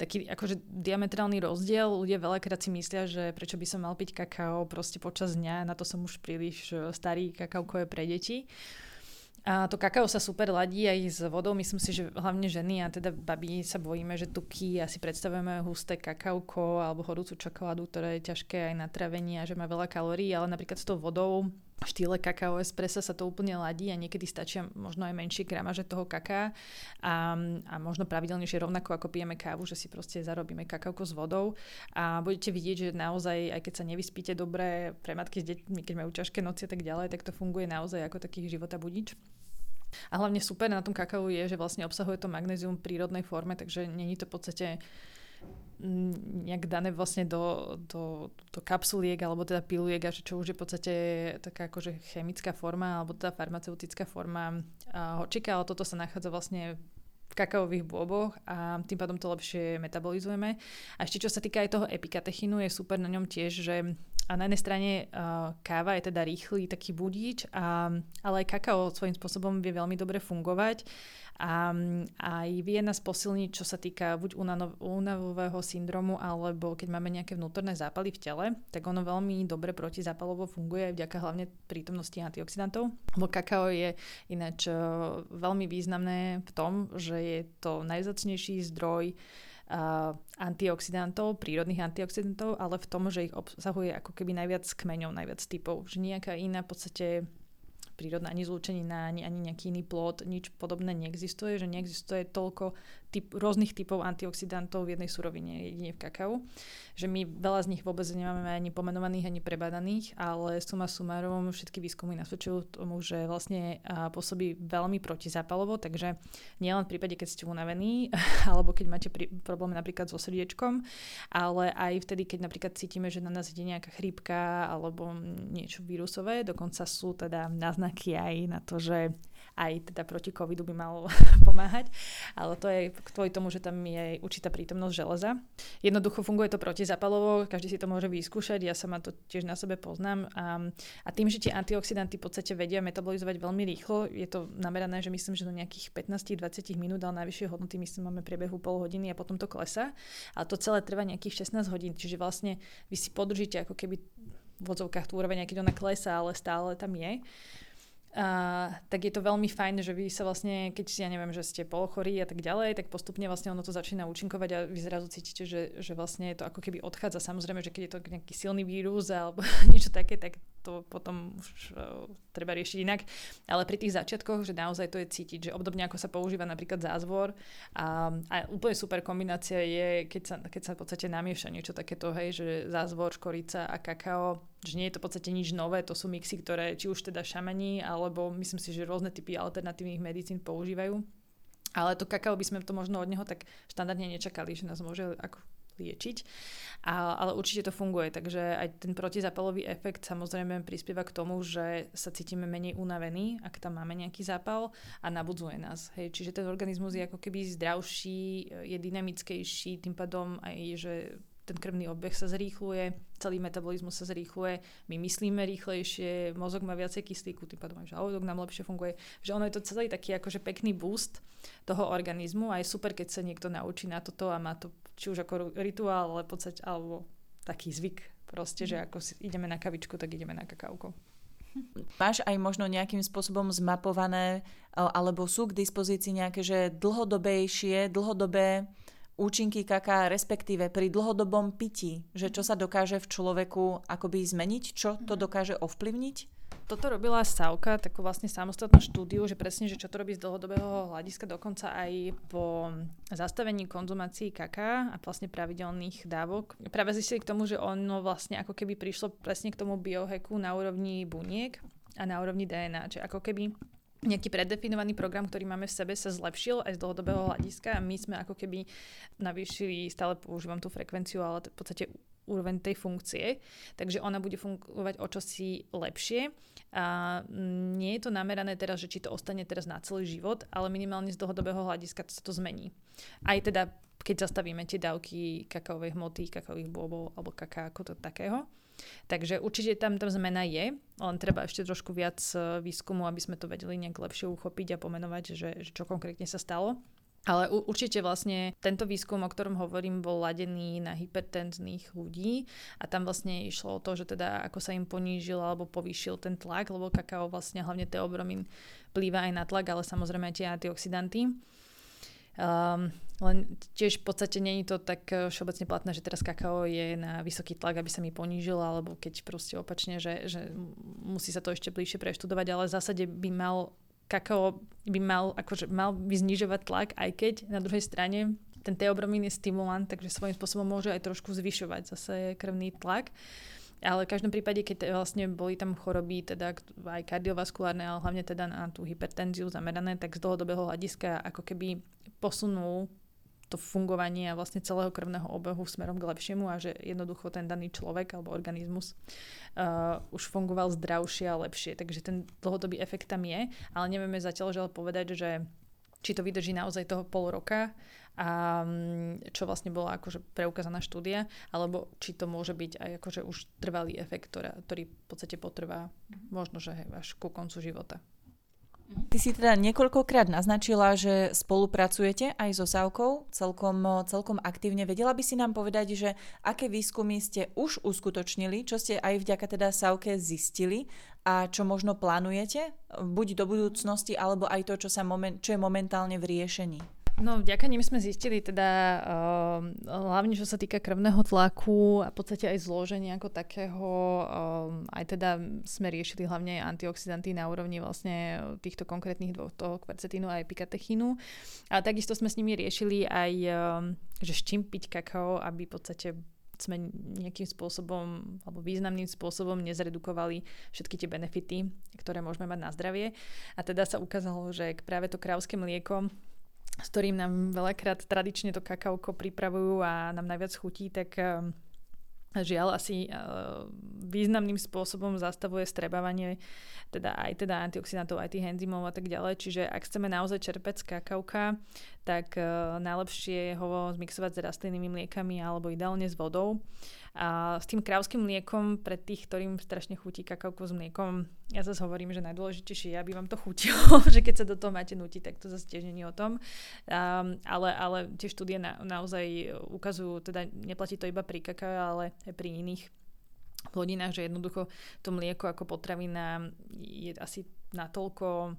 taký akože diametrálny rozdiel. Ľudia veľakrát si myslia, že prečo by som mal piť kakao proste počas dňa, na to som už príliš starý, kakaoko je pre deti. Uh, a to kakao sa super ladí aj s vodou. Myslím si, že hlavne ženy a teda babi sa bojíme, že tuky a si predstavujeme husté kakauko alebo horúcu čokoládu, ktoré je ťažké aj na trávenie a že má veľa kalórií, ale napríklad s tou vodou v štýle kakao espresso sa to úplne ladí a niekedy stačia možno aj menšie gramaže toho kaká a, a možno pravidelnejšie rovnako ako pijeme kávu, že si proste zarobíme kakauko s vodou a budete vidieť, že naozaj, aj keď sa nevyspíte dobre, pre matky s deťmi, keď majú ťažké noci a tak ďalej, tak to funguje naozaj ako taký života budič. A hlavne super na tom kakao je, že vlastne obsahuje to magnézium v prírodnej forme, takže není to v podstate nejak dané vlastne do, do, do kapsuliek alebo teda piluliek a čo už je v podstate taká akože chemická forma alebo teda farmaceutická forma hočika, ale toto sa nachádza vlastne v kakaových bôboch a tým pádom to lepšie metabolizujeme. A ešte čo sa týka aj toho epikatechinu, je super na ňom tiež, že a na jednej strane uh, káva je teda rýchly taký budíč, a, ale aj kakao svojím spôsobom vie veľmi dobre fungovať a aj vie nás posilniť, čo sa týka buď únavového syndromu, alebo keď máme nejaké vnútorné zápaly v tele, tak ono veľmi dobre protizápalovo funguje vďaka hlavne prítomnosti antioxidantov. Lebo kakao je ináč e, veľmi významné v tom, že je to najzacnejší zdroj uh, antioxidantov, prírodných antioxidantov, ale v tom, že ich obsahuje ako keby najviac kmeňov, najviac typov. Že nejaká iná v podstate prírodná ani zlúčenina, ani, ani nejaký iný plod, nič podobné neexistuje, že neexistuje toľko typ, rôznych typov antioxidantov v jednej surovine, jedine v kakao. Že my veľa z nich vôbec nemáme ani pomenovaných, ani prebadaných, ale suma sumárom všetky výskumy nasvedčujú tomu, že vlastne pôsobí veľmi protizápalovo, takže nielen v prípade, keď ste unavení, alebo keď máte prí, problém napríklad so srdiečkom, ale aj vtedy, keď napríklad cítime, že na nás ide nejaká chrípka alebo niečo vírusové, dokonca sú teda náznaky aj na to, že aj teda proti covidu by mal pomáhať, ale to je kvôli tomu, že tam je určitá prítomnosť železa. Jednoducho funguje to protizapalovo, každý si to môže vyskúšať, ja sama to tiež na sebe poznám a, a tým, že tie antioxidanty v podstate vedia metabolizovať veľmi rýchlo, je to namerané, že myslím, že do nejakých 15-20 minút, ale najvyššie hodnoty myslím máme priebehu pol hodiny a potom to klesa. A to celé trvá nejakých 16 hodín, čiže vlastne vy si podržíte ako keby v odzovkách tú úroveň, keď ona klesa, ale stále tam je. A, tak je to veľmi fajn, že vy sa vlastne, keď ja neviem, že ste polochorí a tak ďalej, tak postupne vlastne ono to začína účinkovať a vy zrazu cítite, že, že vlastne to ako keby odchádza. Samozrejme, že keď je to nejaký silný vírus alebo niečo také, tak to potom už uh, treba riešiť inak. Ale pri tých začiatkoch, že naozaj to je cítiť, že obdobne ako sa používa napríklad zázvor a, a úplne super kombinácia je, keď sa, keď sa v podstate namieša niečo takéto, hej, že zázvor, škorica a kakao, že nie je to v podstate nič nové, to sú mixy, ktoré či už teda šamani, alebo myslím si, že rôzne typy alternatívnych medicín používajú. Ale to kakao by sme to možno od neho tak štandardne nečakali, že nás môže ako liečiť. A, ale určite to funguje, takže aj ten protizápalový efekt samozrejme prispieva k tomu, že sa cítime menej unavení, ak tam máme nejaký zápal a nabudzuje nás. Hej. Čiže ten organizmus je ako keby zdravší, je dynamickejší, tým pádom aj, že ten krvný obeh sa zrýchluje, celý metabolizmus sa zrýchluje, my myslíme rýchlejšie, mozog má viacej kyslíku, tým pádom aj žalúdok nám lepšie funguje. Že ono je to celý taký akože pekný boost toho organizmu a je super, keď sa niekto naučí na toto a má to či už ako rituál, ale podstate, alebo taký zvyk proste, že mhm. ako si ideme na kavičku, tak ideme na kakauko.
Máš aj možno nejakým spôsobom zmapované alebo sú k dispozícii nejaké že dlhodobejšie, dlhodobé účinky kaká, respektíve pri dlhodobom pití, že čo sa dokáže v človeku akoby zmeniť, čo to mhm. dokáže ovplyvniť?
Toto robila Savka, takú vlastne samostatnú štúdiu, že presne, že čo to robí z dlhodobého hľadiska, dokonca aj po zastavení konzumácií kaká a vlastne pravidelných dávok. Práve zistili k tomu, že ono vlastne ako keby prišlo presne k tomu bioheku na úrovni buniek a na úrovni DNA, čiže ako keby nejaký predefinovaný program, ktorý máme v sebe, sa zlepšil aj z dlhodobého hľadiska a my sme ako keby navýšili, stále používam tú frekvenciu, ale v podstate úroveň tej funkcie, takže ona bude fungovať o čosi lepšie. A nie je to namerané teraz, že či to ostane teraz na celý život, ale minimálne z dlhodobého hľadiska sa to zmení. Aj teda, keď zastavíme tie dávky kakaovej hmoty, kakaových bôbov alebo kaká ako to takého. Takže určite tam tá zmena je, len treba ešte trošku viac e, výskumu, aby sme to vedeli nejak lepšie uchopiť a pomenovať, že, že čo konkrétne sa stalo. Ale určite vlastne tento výskum, o ktorom hovorím, bol ladený na hypertenzných ľudí a tam vlastne išlo o to, že teda ako sa im ponížil alebo povýšil ten tlak, lebo kakao vlastne hlavne teobromín plýva aj na tlak, ale samozrejme aj tie antioxidanty. Um, len tiež v podstate není to tak eh, všeobecne platné, že teraz kakao je na vysoký tlak, aby sa mi ponížil, alebo keď proste opačne, že, že musí sa to ešte bližšie preštudovať, ale v zásade by mal kakao by mal, akože mal by znižovať tlak, aj keď na druhej strane ten teobromín je stimulant, takže svojím spôsobom môže aj trošku zvyšovať zase krvný tlak. Ale v každom prípade, keď vlastne boli tam choroby, teda aj kardiovaskulárne, ale hlavne teda na tú hypertenziu zamerané, tak z dlhodobého hľadiska ako keby posunul to fungovanie a vlastne celého krvného obehu smerom k lepšiemu a že jednoducho ten daný človek alebo organizmus uh, už fungoval zdravšie a lepšie. Takže ten dlhodobý efekt tam je, ale nevieme zatiaľ že povedať, že či to vydrží naozaj toho pol roka a mm, čo vlastne bola akože preukázaná štúdia, alebo či to môže byť aj akože už trvalý efekt, ktorá, ktorý v podstate potrvá možno, že až ku koncu života.
Ty si teda niekoľkokrát naznačila, že spolupracujete aj so Sávkou celkom, celkom aktívne. Vedela by si nám povedať, že aké výskumy ste už uskutočnili, čo ste aj vďaka teda Sávke zistili a čo možno plánujete, buď do budúcnosti, alebo aj to, čo, sa moment, čo je momentálne v riešení?
No vďaka nim sme zistili teda uh, hlavne čo sa týka krvného tlaku a v podstate aj zloženia ako takého, uh, aj teda sme riešili hlavne antioxidanty na úrovni vlastne týchto konkrétnych dvoch, toho kvercetínu a epikatechínu. A takisto sme s nimi riešili aj, uh, že s čím piť kakao, aby v podstate sme nejakým spôsobom alebo významným spôsobom nezredukovali všetky tie benefity, ktoré môžeme mať na zdravie. A teda sa ukázalo, že práve to krávské mlieko s ktorým nám veľakrát tradične to kakauko pripravujú a nám najviac chutí, tak ehm, žiaľ asi uh, významným spôsobom zastavuje strebávanie teda aj teda antioxidantov, aj tých enzymov a tak ďalej. Čiže ak chceme naozaj čerpať z kakauka, tak uh, najlepšie je ho zmixovať s rastlinnými mliekami alebo ideálne s vodou. A s tým krávským mliekom, pre tých, ktorým strašne chutí kakauko s mliekom, ja zase hovorím, že najdôležitejšie je, aby vám to chutilo, že keď sa do toho máte nutiť, tak to zase tiež nie o tom. Um, ale, ale tie štúdie na, naozaj ukazujú, teda neplatí to iba pri kakao, ale aj pri iných plodinách, že jednoducho to mlieko ako potravina je asi natoľko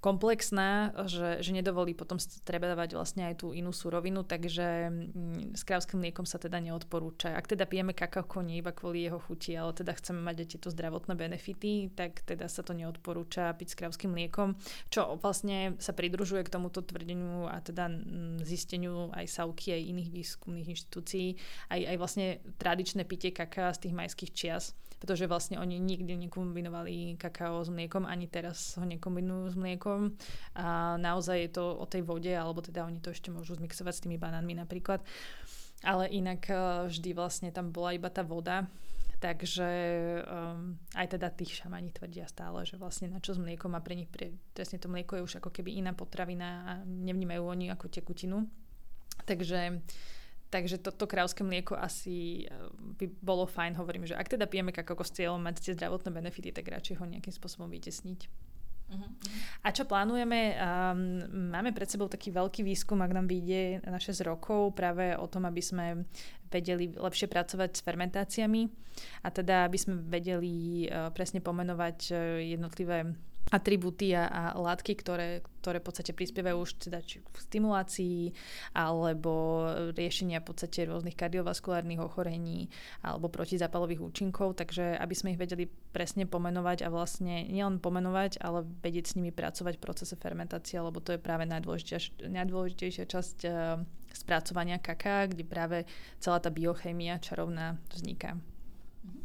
komplexná, že, že nedovolí potom treba dávať vlastne aj tú inú surovinu, takže mm, s krávským mliekom sa teda neodporúča. Ak teda pijeme kakao nie iba kvôli jeho chuti, ale teda chceme mať aj tieto zdravotné benefity, tak teda sa to neodporúča piť s krávským mliekom, čo vlastne sa pridružuje k tomuto tvrdeniu a teda mm, zisteniu aj Sauky, aj iných výskumných inštitúcií, aj, aj vlastne tradičné pitie kaká z tých majských čias pretože vlastne oni nikdy nekombinovali kakao s mliekom, ani teraz ho nekombinujú s mliekom. A naozaj je to o tej vode, alebo teda oni to ešte môžu zmixovať s tými banánmi napríklad. ale inak vždy vlastne tam bola iba tá voda Takže um, aj teda tých šamani tvrdia stále, že vlastne na čo s mliekom a pre nich pre, presne to mlieko je už ako keby iná potravina a nevnímajú oni ako tekutinu. Takže Takže toto krávské mlieko asi by bolo fajn, hovorím, že ak teda pijeme kakao s cieľom mať tie zdravotné benefity, tak radšej ho nejakým spôsobom vytesniť. Uh-huh. A čo plánujeme? Um, máme pred sebou taký veľký výskum, ak nám vyjde na 6 rokov, práve o tom, aby sme vedeli lepšie pracovať s fermentáciami a teda aby sme vedeli uh, presne pomenovať uh, jednotlivé atribúty a, a látky, ktoré, ktoré v podstate prispievajú už teda či v stimulácii alebo riešenia v podstate rôznych kardiovaskulárnych ochorení alebo protizápalových účinkov, takže aby sme ich vedeli presne pomenovať a vlastne nielen pomenovať, ale vedieť s nimi pracovať v procese fermentácie, lebo to je práve najdôležitejšia, najdôležitejšia časť uh, spracovania kaká, kde práve celá tá biochémia čarovná vzniká.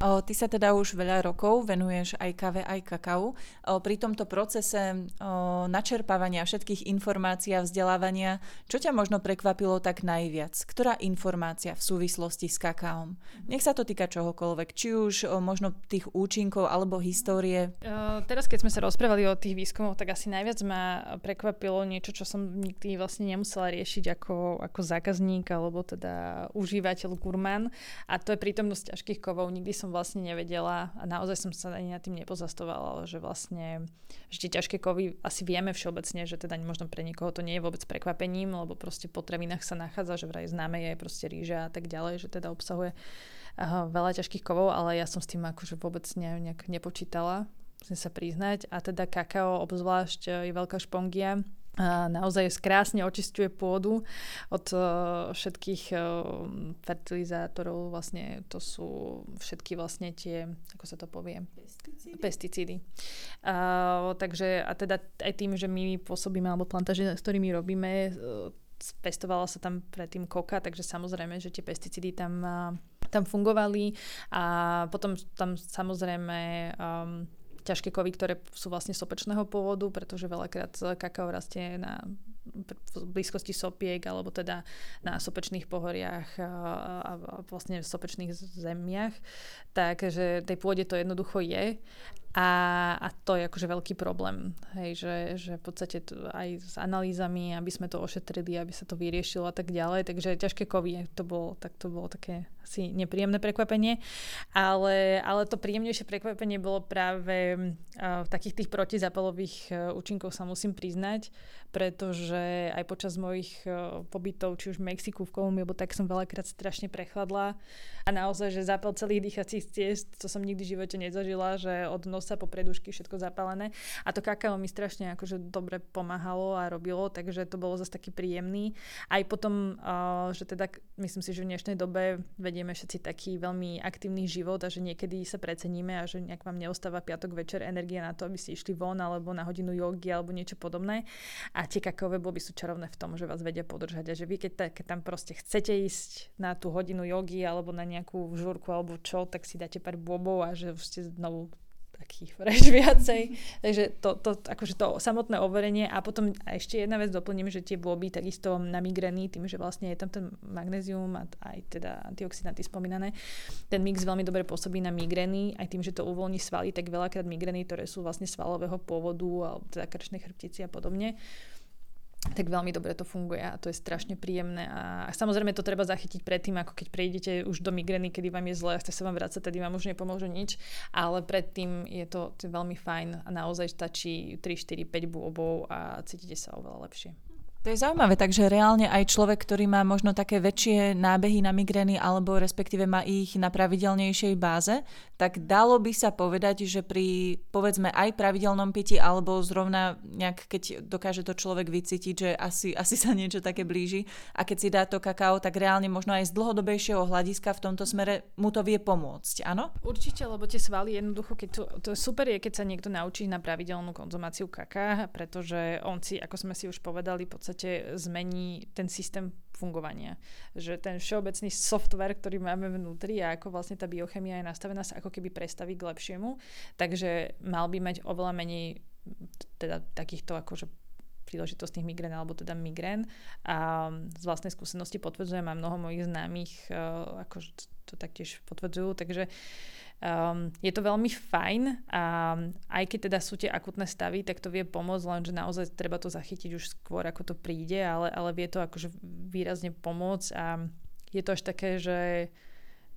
Ty sa teda už veľa rokov venuješ aj kave, aj kakao. Pri tomto procese načerpávania všetkých informácií a vzdelávania, čo ťa možno prekvapilo tak najviac? Ktorá informácia v súvislosti s kakaom? Nech sa to týka čohokoľvek, či už možno tých účinkov alebo histórie.
Teraz, keď sme sa rozprávali o tých výskumoch, tak asi najviac ma prekvapilo niečo, čo som nikdy vlastne nemusela riešiť ako, ako zákazník alebo teda užívateľ gurmán. A to je prítomnosť ťažkých kovov. Nikdy som vlastne nevedela a naozaj som sa ani nad tým nepozastovala, že vlastne že tie ťažké kovy asi vieme všeobecne, že teda možno pre niekoho to nie je vôbec prekvapením, lebo proste v potravinách sa nachádza, že vraj známe je proste ríža a tak ďalej, že teda obsahuje aha, veľa ťažkých kovov, ale ja som s tým akože vôbec ne, nejak nepočítala, musím sa priznať. A teda kakao obzvlášť je veľká špongia, naozaj krásne očistuje pôdu od uh, všetkých uh, fertilizátorov, vlastne to sú všetky vlastne tie, ako sa to povie? Pesticídy. Pesticídy. Uh, takže a teda aj tým, že my pôsobíme, alebo plantáže, s ktorými robíme, uh, pestovala sa tam predtým koka, takže samozrejme, že tie pesticídy tam, tam fungovali a potom tam samozrejme um, ťažké kovy, ktoré sú vlastne sopečného pôvodu, pretože veľakrát kakao rastie na v blízkosti sopiek alebo teda na sopečných pohoriach a, a, vlastne v sopečných zemiach. Takže tej pôde to jednoducho je a, a to je akože veľký problém, hej, že, že v podstate aj s analýzami, aby sme to ošetrili, aby sa to vyriešilo a tak ďalej, takže ťažké kovy, to bolo, tak to bolo také asi nepríjemné prekvapenie, ale, ale to príjemnejšie prekvapenie bolo práve v takých tých protizapalových uh, účinkov sa musím priznať, pretože aj počas mojich uh, pobytov, či už v Mexiku, v Kolumbii, tak som veľakrát strašne prechladla. A naozaj, že zápal celých dýchacích ciest, to som nikdy v živote nezažila, že od nosa po predušky všetko zapálené. A to kakao mi strašne akože dobre pomáhalo a robilo, takže to bolo zase taký príjemný. Aj potom, že teda myslím si, že v dnešnej dobe vedieme všetci taký veľmi aktívny život a že niekedy sa preceníme a že nejak vám neostáva piatok večer energia na to, aby ste išli von alebo na hodinu jogy alebo niečo podobné. A tie kakaové boby sú čarovné v tom, že vás vedia podržať a že vy keď, keď tam proste chcete ísť na tú hodinu jogy alebo na nejakú žúrku alebo čo, tak si dáte pár bobov a že ste znovu takých fresh viacej. Takže to, to, akože to samotné overenie. A potom a ešte jedna vec doplním, že tie boby takisto na migrény, tým, že vlastne je tam ten magnézium a aj teda antioxidanty spomínané, ten mix veľmi dobre pôsobí na migrény, aj tým, že to uvoľní svaly, tak veľakrát migrény, ktoré sú vlastne svalového pôvodu alebo teda krčnej chrbtici a podobne, tak veľmi dobre to funguje a to je strašne príjemné a, samozrejme to treba zachytiť predtým, ako keď prejdete už do migrény, kedy vám je zle a chce sa vám vrácať, tedy vám už nepomôže nič, ale predtým je to, to je veľmi fajn a naozaj stačí 3, 4, 5 bôbov a cítite sa oveľa lepšie.
To je zaujímavé, takže reálne aj človek, ktorý má možno také väčšie nábehy na migrény alebo respektíve má ich na pravidelnejšej báze, tak dalo by sa povedať, že pri povedzme aj pravidelnom piti alebo zrovna nejak, keď dokáže to človek vycítiť, že asi, asi sa niečo také blíži a keď si dá to kakao, tak reálne možno aj z dlhodobejšieho hľadiska v tomto smere mu to vie pomôcť, áno?
Určite, lebo tie svaly jednoducho, keď to, to super je, keď sa niekto naučí na pravidelnú konzumáciu kaká, pretože on si, ako sme si už povedali, podstate podstate zmení ten systém fungovania. Že ten všeobecný software, ktorý máme vnútri a ako vlastne tá biochemia je nastavená, sa ako keby prestaví k lepšiemu. Takže mal by mať oveľa menej teda takýchto akože príležitostných migrén alebo teda migrén a z vlastnej skúsenosti potvrdzujem a mnoho mojich známych uh, ako to taktiež potvrdzujú, takže um, je to veľmi fajn a aj keď teda sú tie akutné stavy, tak to vie pomôcť, lenže naozaj treba to zachytiť už skôr ako to príde, ale, ale vie to akože výrazne pomôcť a je to až také, že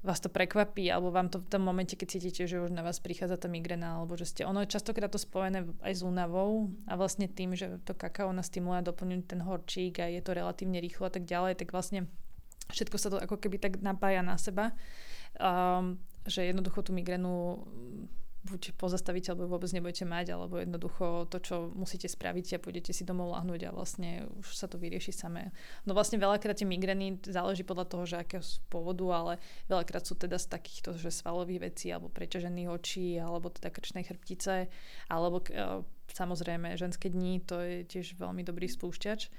vás to prekvapí, alebo vám to v tom momente, keď cítite, že už na vás prichádza tá migrena, alebo že ste, ono je častokrát to spojené aj s únavou a vlastne tým, že to kakao nás stimuluje doplňuť ten horčík a je to relatívne rýchlo a tak ďalej, tak vlastne všetko sa to ako keby tak napája na seba, um, že jednoducho tú migrenu buď pozastavíte, alebo vôbec nebudete mať, alebo jednoducho to, čo musíte spraviť a pôjdete si domov lahnúť a vlastne už sa to vyrieši samé. No vlastne veľakrát tie migrény záleží podľa toho, že aké sú pôvodu, ale veľakrát sú teda z takýchto, že svalových vecí, alebo preťažených očí, alebo teda krčnej chrbtice, alebo e, samozrejme ženské dní, to je tiež veľmi dobrý spúšťač.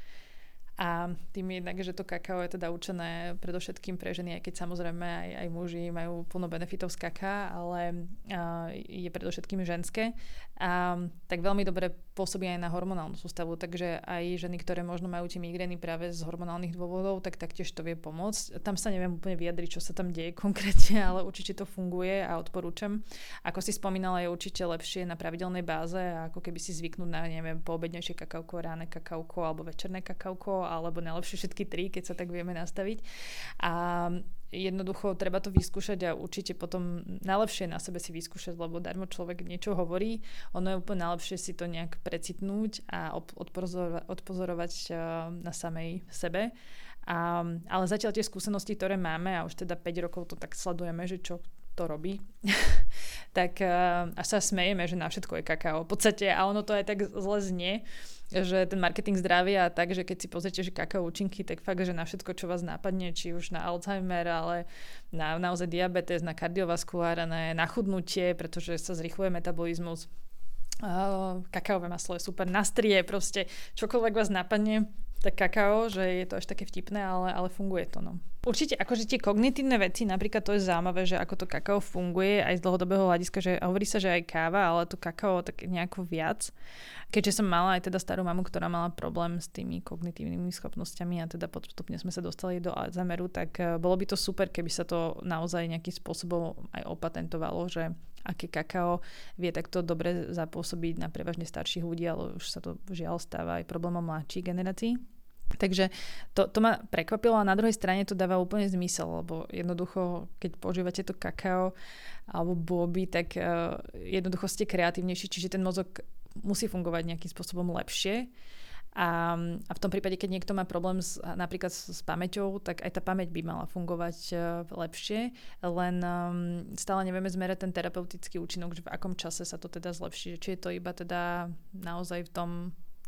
A tým jednak, že to kakao je teda určené predovšetkým pre ženy, aj keď samozrejme aj, aj muži majú plno benefitov z kaká, ale uh, je predovšetkým ženské. A, tak veľmi dobre pôsobí aj na hormonálnu sústavu, takže aj ženy, ktoré možno majú tie migrény práve z hormonálnych dôvodov, tak taktiež to vie pomôcť. Tam sa neviem úplne vyjadriť, čo sa tam deje konkrétne, ale určite to funguje a odporúčam. Ako si spomínala, je určite lepšie na pravidelnej báze, ako keby si zvyknúť na, neviem, poobednejšie kakauko, ráne kakauko alebo večerné kakauko alebo najlepšie všetky tri, keď sa tak vieme nastaviť. A jednoducho treba to vyskúšať a určite potom najlepšie na sebe si vyskúšať, lebo darmo človek niečo hovorí, ono je úplne najlepšie si to nejak precitnúť a odpozorovať, odpozorovať na samej sebe. A, ale zatiaľ tie skúsenosti, ktoré máme a už teda 5 rokov to tak sledujeme, že čo to robí, tak uh, až sa smejeme, že na všetko je kakao v podstate a ono to aj tak zle znie, že ten marketing zdravia a tak, že keď si pozrite, že kakao účinky, tak fakt, že na všetko, čo vás nápadne, či už na Alzheimer, ale na naozaj diabetes, na kardiovaskulárne, na chudnutie, pretože sa zrychluje metabolizmus. Uh, kakaové maslo je super, na strie, proste čokoľvek vás napadne, tak kakao, že je to až také vtipné, ale, ale funguje to. No. Určite akože tie kognitívne veci, napríklad to je zaujímavé, že ako to kakao funguje aj z dlhodobého hľadiska, že hovorí sa, že aj káva, ale to kakao tak nejako viac. Keďže som mala aj teda starú mamu, ktorá mala problém s tými kognitívnymi schopnosťami a teda postupne sme sa dostali do Alzheimeru, tak eh, bolo by to super, keby sa to naozaj nejakým spôsobom aj opatentovalo, že aké kakao vie takto dobre zapôsobiť na prevažne starších ľudí, ale už sa to žiaľ stáva aj problémom mladších generácií. Takže to, to ma prekvapilo a na druhej strane to dáva úplne zmysel, lebo jednoducho, keď používate to kakao alebo boby, tak uh, jednoducho ste kreatívnejší, čiže ten mozog musí fungovať nejakým spôsobom lepšie. A, a v tom prípade, keď niekto má problém s, napríklad s, s pamäťou, tak aj tá pamäť by mala fungovať uh, lepšie, len um, stále nevieme zmerať ten terapeutický účinok, že v akom čase sa to teda zlepší. Či je to iba teda naozaj v tom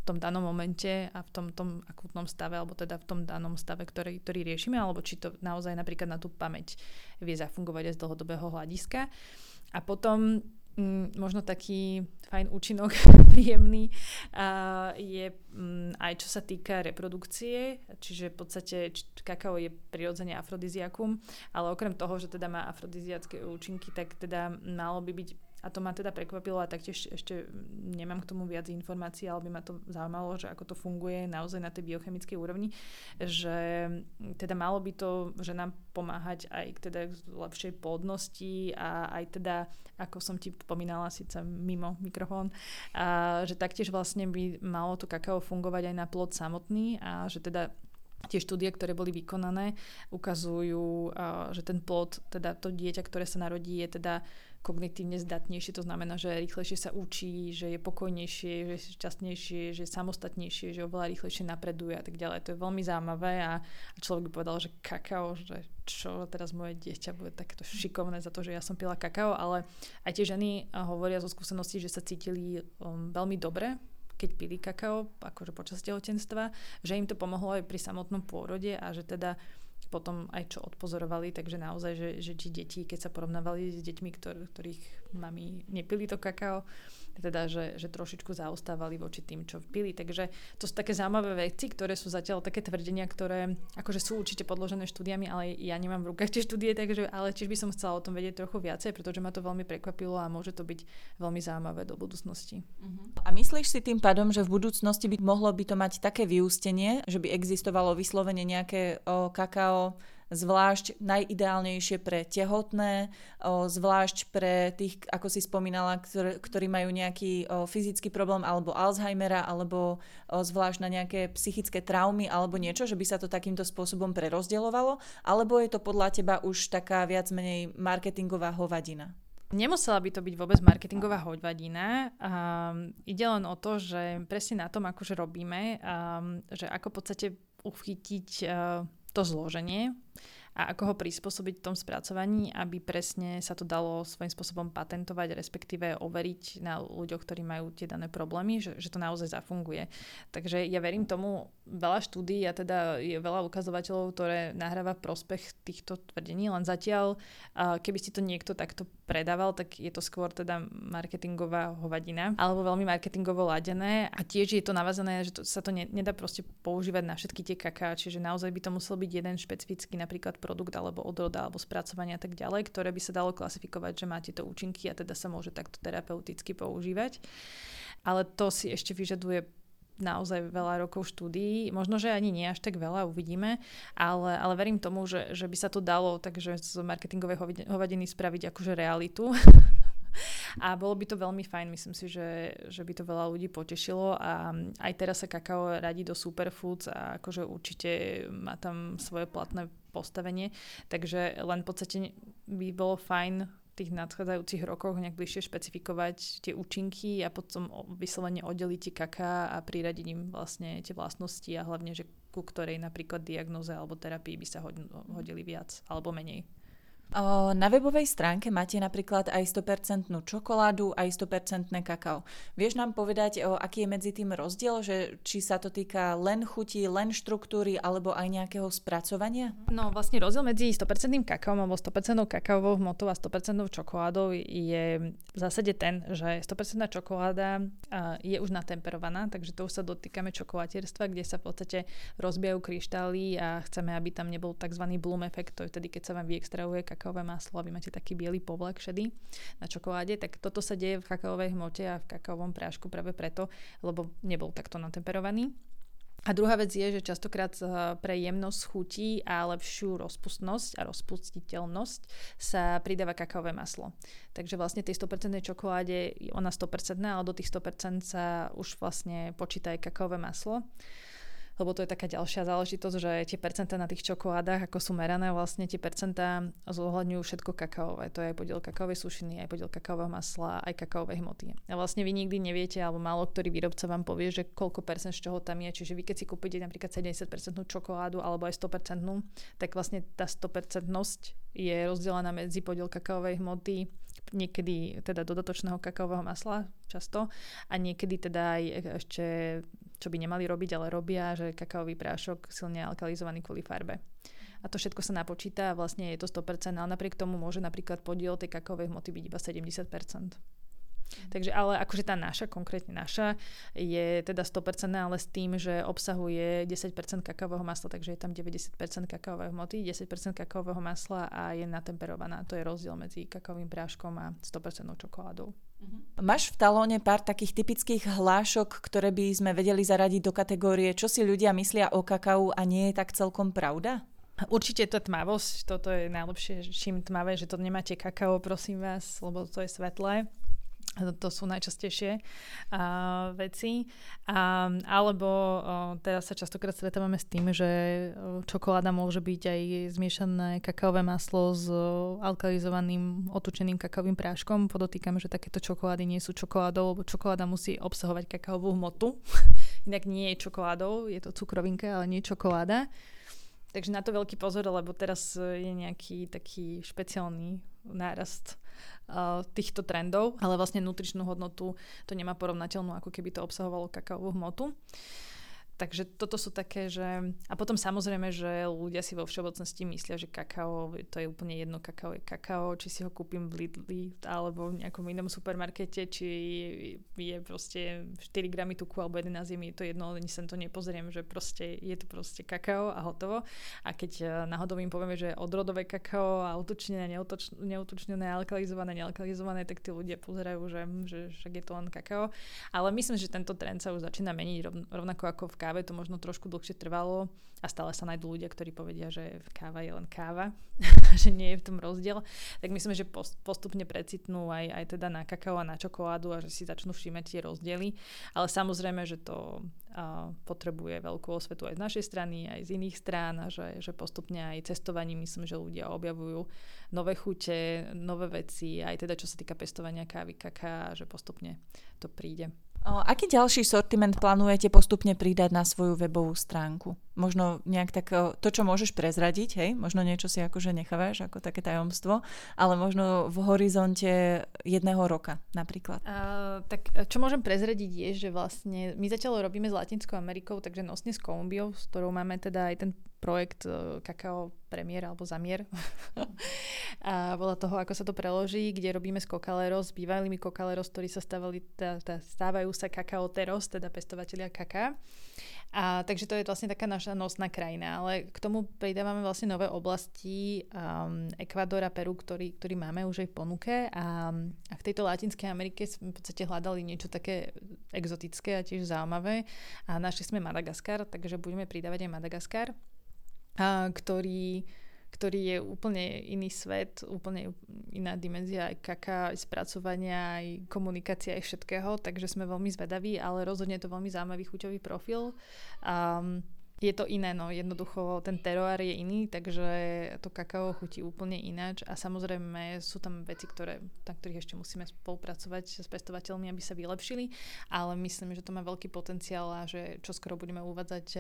tom danom momente a v tom, tom akutnom stave, alebo teda v tom danom stave, ktorý, ktorý riešime, alebo či to naozaj napríklad na tú pamäť vie zafungovať aj z dlhodobého hľadiska. A potom mm, možno taký fajn účinok, príjemný, je mm, aj čo sa týka reprodukcie, čiže v podstate kakao je prirodzene afrodiziakum, ale okrem toho, že teda má afrodiziacké účinky, tak teda malo by byť a to ma teda prekvapilo a taktiež ešte nemám k tomu viac informácií, ale by ma to zaujímalo, že ako to funguje naozaj na tej biochemickej úrovni, že teda malo by to, že nám pomáhať aj k teda lepšej plodnosti a aj teda, ako som ti pomínala, síce mimo mikrofón, a že taktiež vlastne by malo to kakao fungovať aj na plod samotný a že teda Tie štúdie, ktoré boli vykonané, ukazujú, že ten plod, teda to dieťa, ktoré sa narodí, je teda kognitívne zdatnejšie, to znamená, že rýchlejšie sa učí, že je pokojnejšie, že je šťastnejšie, že je samostatnejšie, že oveľa rýchlejšie napreduje a tak ďalej. To je veľmi zaujímavé a, človek by povedal, že kakao, že čo teraz moje dieťa bude takto šikovné za to, že ja som pila kakao, ale aj tie ženy hovoria zo skúsenosti, že sa cítili um, veľmi dobre keď pili kakao, akože počas tehotenstva, že im to pomohlo aj pri samotnom pôrode a že teda potom aj čo odpozorovali, takže naozaj, že, že či deti, keď sa porovnávali s deťmi, ktor, ktorých mami nepili to kakao teda, že, že trošičku zaostávali voči tým, čo pili. Takže to sú také zaujímavé veci, ktoré sú zatiaľ také tvrdenia, ktoré akože sú určite podložené štúdiami, ale ja nemám v rukách tie štúdie, takže ale tiež by som chcela o tom vedieť trochu viacej, pretože ma to veľmi prekvapilo a môže to byť veľmi zaujímavé do budúcnosti.
Uh-huh. A myslíš si tým pádom, že v budúcnosti by mohlo by to mať také vyústenie, že by existovalo vyslovene nejaké o, kakao zvlášť najideálnejšie pre tehotné, zvlášť pre tých, ako si spomínala, ktor- ktorí majú nejaký fyzický problém alebo Alzheimera, alebo zvlášť na nejaké psychické traumy alebo niečo, že by sa to takýmto spôsobom prerozdeľovalo, alebo je to podľa teba už taká viac menej marketingová hovadina?
Nemusela by to byť vôbec marketingová hoďvadina. Um, ide len o to, že presne na tom, akože robíme, um, že ako v podstate uchytiť uh, to zloženie a ako ho prispôsobiť v tom spracovaní, aby presne sa to dalo svojím spôsobom patentovať, respektíve overiť na ľuďoch, ktorí majú tie dané problémy, že, že to naozaj zafunguje. Takže ja verím tomu, veľa štúdí a teda je veľa ukazovateľov, ktoré nahráva prospech týchto tvrdení, len zatiaľ, keby si to niekto takto predával, tak je to skôr teda marketingová hovadina, alebo veľmi marketingovo ladené a tiež je to navázané, že to, sa to ne, nedá proste používať na všetky tie kaká, čiže naozaj by to musel byť jeden špecifický napríklad produkt alebo odroda alebo spracovanie a tak ďalej, ktoré by sa dalo klasifikovať, že má tieto účinky a teda sa môže takto terapeuticky používať. Ale to si ešte vyžaduje naozaj veľa rokov štúdií. Možno, že ani nie až tak veľa, uvidíme, ale, ale verím tomu, že, že by sa to dalo takže z marketingovej hovadiny spraviť akože realitu. A bolo by to veľmi fajn, myslím si, že, že by to veľa ľudí potešilo a aj teraz sa kakao radí do superfoods a akože určite má tam svoje platné postavenie, takže len v podstate by bolo fajn tých nadchádzajúcich rokoch nejak bližšie špecifikovať tie účinky a potom vyslovene oddeliť tie kaká a priradiť im vlastne tie vlastnosti a hlavne, že ku ktorej napríklad diagnoze alebo terapii by sa hodili viac alebo menej.
Na webovej stránke máte napríklad aj 100% čokoládu, aj 100% kakao. Vieš nám povedať, aký je medzi tým rozdiel, že či sa to týka len chutí, len štruktúry alebo aj nejakého spracovania?
No vlastne rozdiel medzi 100% kakaom alebo 100% kakaovou hmotou a 100% čokoládou je v zásade ten, že 100% čokoláda je už natemperovaná, takže to už sa dotýkame čokolátierstva, kde sa v podstate rozbijajú kryštály a chceme, aby tam nebol tzv. bloom efekt, to je vtedy, keď sa vám vyextrahuje kakaové maslo a vy máte taký biely povlak šedý na čokoláde, tak toto sa deje v kakaovej hmote a v kakaovom prášku práve preto, lebo nebol takto natemperovaný. A druhá vec je, že častokrát eh, pre jemnosť chutí a lepšiu rozpustnosť a rozpustiteľnosť sa pridáva kakaové maslo. Takže vlastne tej 100% čokoláde, ona 100%, ale do tých 100% sa už vlastne počíta aj kakaové maslo lebo to je taká ďalšia záležitosť, že tie percentá na tých čokoládach, ako sú merané, vlastne tie percentá zohľadňujú všetko kakaové. To je aj podiel kakaovej sušiny, aj podiel kakaového masla, aj kakaovej hmoty. A vlastne vy nikdy neviete, alebo málo ktorý výrobca vám povie, že koľko percent z čoho tam je. Čiže vy keď si kúpite napríklad 70% čokoládu alebo aj 100%, tak vlastne tá 100% je rozdelená medzi podiel kakaovej hmoty, niekedy teda dodatočného kakaového masla často a niekedy teda aj ešte čo by nemali robiť, ale robia, že kakaový prášok silne alkalizovaný kvôli farbe. A to všetko sa napočíta a vlastne je to 100%, ale napriek tomu môže napríklad podiel tej kakaovej hmoty byť iba 70%. Takže ale akože tá naša, konkrétne naša, je teda 100%, ale s tým, že obsahuje 10% kakaového masla, takže je tam 90% kakaovej hmoty, 10% kakaového masla a je natemperovaná. To je rozdiel medzi kakaovým práškom a 100% čokoládou.
Mhm. Máš v talóne pár takých typických hlášok, ktoré by sme vedeli zaradiť do kategórie, čo si ľudia myslia o kakao a nie je tak celkom pravda?
Určite to tmavosť, toto je najlepšie, čím tmavé, že to nemáte kakao, prosím vás, lebo to je svetlé. To sú najčastejšie uh, veci. A, alebo uh, teraz sa častokrát stretávame s tým, že čokoláda môže byť aj zmiešané kakaové maslo s alkalizovaným otučeným kakaovým práškom. Podotýkam, že takéto čokolády nie sú čokoládou, lebo čokoláda musí obsahovať kakaovú hmotu. Inak nie je čokoládou, je to cukrovinka, ale nie čokoláda. Takže na to veľký pozor, lebo teraz je nejaký taký špeciálny nárast týchto trendov, ale vlastne nutričnú hodnotu to nemá porovnateľnú, ako keby to obsahovalo kakaovú hmotu. Takže toto sú také, že... A potom samozrejme, že ľudia si vo všeobecnosti myslia, že kakao, to je úplne jedno, kakao je kakao, či si ho kúpim v Lidli alebo v nejakom inom supermarkete, či je proste 4 gramy tuku alebo 11 je mi to jedno, ani sa to nepozriem, že proste je to proste kakao a hotovo. A keď e, náhodou im povieme, že odrodové kakao a utočnené, neutočnené, alkalizované, nealkalizované, tak tí ľudia pozerajú, že, že však je to len kakao. Ale myslím, že tento trend sa už začína meniť rovnako ako v káve to možno trošku dlhšie trvalo a stále sa nájdú ľudia, ktorí povedia, že káva je len káva, že nie je v tom rozdiel. Tak myslím, že postupne precitnú aj, aj teda na kakao a na čokoládu a že si začnú všímať tie rozdiely. Ale samozrejme, že to a potrebuje veľkú osvetu aj z našej strany, aj z iných strán a že, že postupne aj cestovaním myslím, že ľudia objavujú nové chute, nové veci, aj teda čo sa týka pestovania kávy, kaká, že postupne to príde.
Aký ďalší sortiment plánujete postupne pridať na svoju webovú stránku? Možno nejak tak, to, čo môžeš prezradiť, hej, možno niečo si akože nechávaš ako také tajomstvo, ale možno v horizonte jedného roka napríklad.
Uh, tak čo môžem prezradiť je, že vlastne my zatiaľ robíme s Latinskou Amerikou, takže nosne s Kolumbiou, s ktorou máme teda aj ten projekt uh, Kakao premiér alebo zamier. a podľa toho, ako sa to preloží, kde robíme s Kokaleros, bývalými Kokaleros, ktorí sa stávali, tá, tá, stávajú sa Kakaoteros, teda pestovateľia kaká. A takže to je vlastne taká naša nosná krajina, ale k tomu pridávame vlastne nové oblasti um, Ekvador a Peru, ktorý, ktorý máme už aj v ponuke a, a v tejto Latinskej Amerike sme v podstate hľadali niečo také exotické a tiež zaujímavé a našli sme Madagaskar, takže budeme pridávať aj Madagaskar a ktorý, ktorý je úplne iný svet, úplne iná dimenzia aj kaká, aj spracovania, aj komunikácia, aj všetkého, takže sme veľmi zvedaví, ale rozhodne je to veľmi zaujímavý chuťový profil. Um, je to iné, no jednoducho ten teroár je iný, takže to kakao chutí úplne ináč a samozrejme sú tam veci, ktoré, na ktorých ešte musíme spolupracovať s pestovateľmi, aby sa vylepšili, ale myslím, že to má veľký potenciál a že čoskoro budeme uvádzať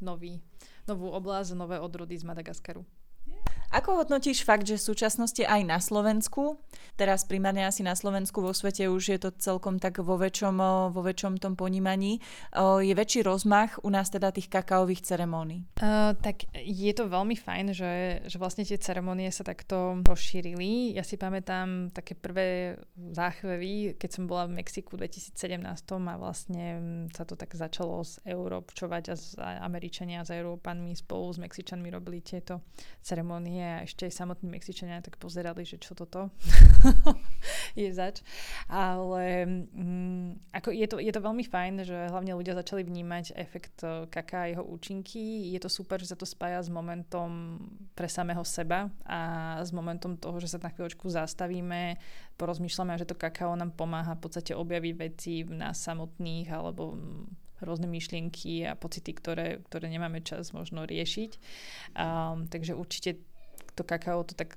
nový, novú oblasť, nové odrody z Madagaskaru.
Ako hodnotíš fakt, že v súčasnosti aj na Slovensku, teraz primárne asi na Slovensku, vo svete už je to celkom tak vo väčšom, vo väčšom tom ponímaní, je väčší rozmach u nás teda tých kakaových ceremónií?
Uh, tak je to veľmi fajn, že, že vlastne tie ceremonie sa takto rozšírili. Ja si pamätám také prvé záchvevy, keď som bola v Mexiku v 2017 a vlastne sa to tak začalo z Európčovať a z Američania s Európanmi spolu s Mexičanmi robili tieto ceremonie nie a ešte aj samotní Mexičania tak pozerali, že čo toto je zač. Ale mm, ako je, to, je to veľmi fajn, že hlavne ľudia začali vnímať efekt eh, kaká a jeho účinky. Je to super, že sa to spája s momentom pre samého seba a s momentom toho, že sa na chvíľočku zastavíme, porozmýšľame že to kakao nám pomáha v podstate objaviť veci v nás samotných alebo rôzne myšlienky a pocity, ktoré, ktoré nemáme čas možno riešiť. Um, takže určite to kakao to tak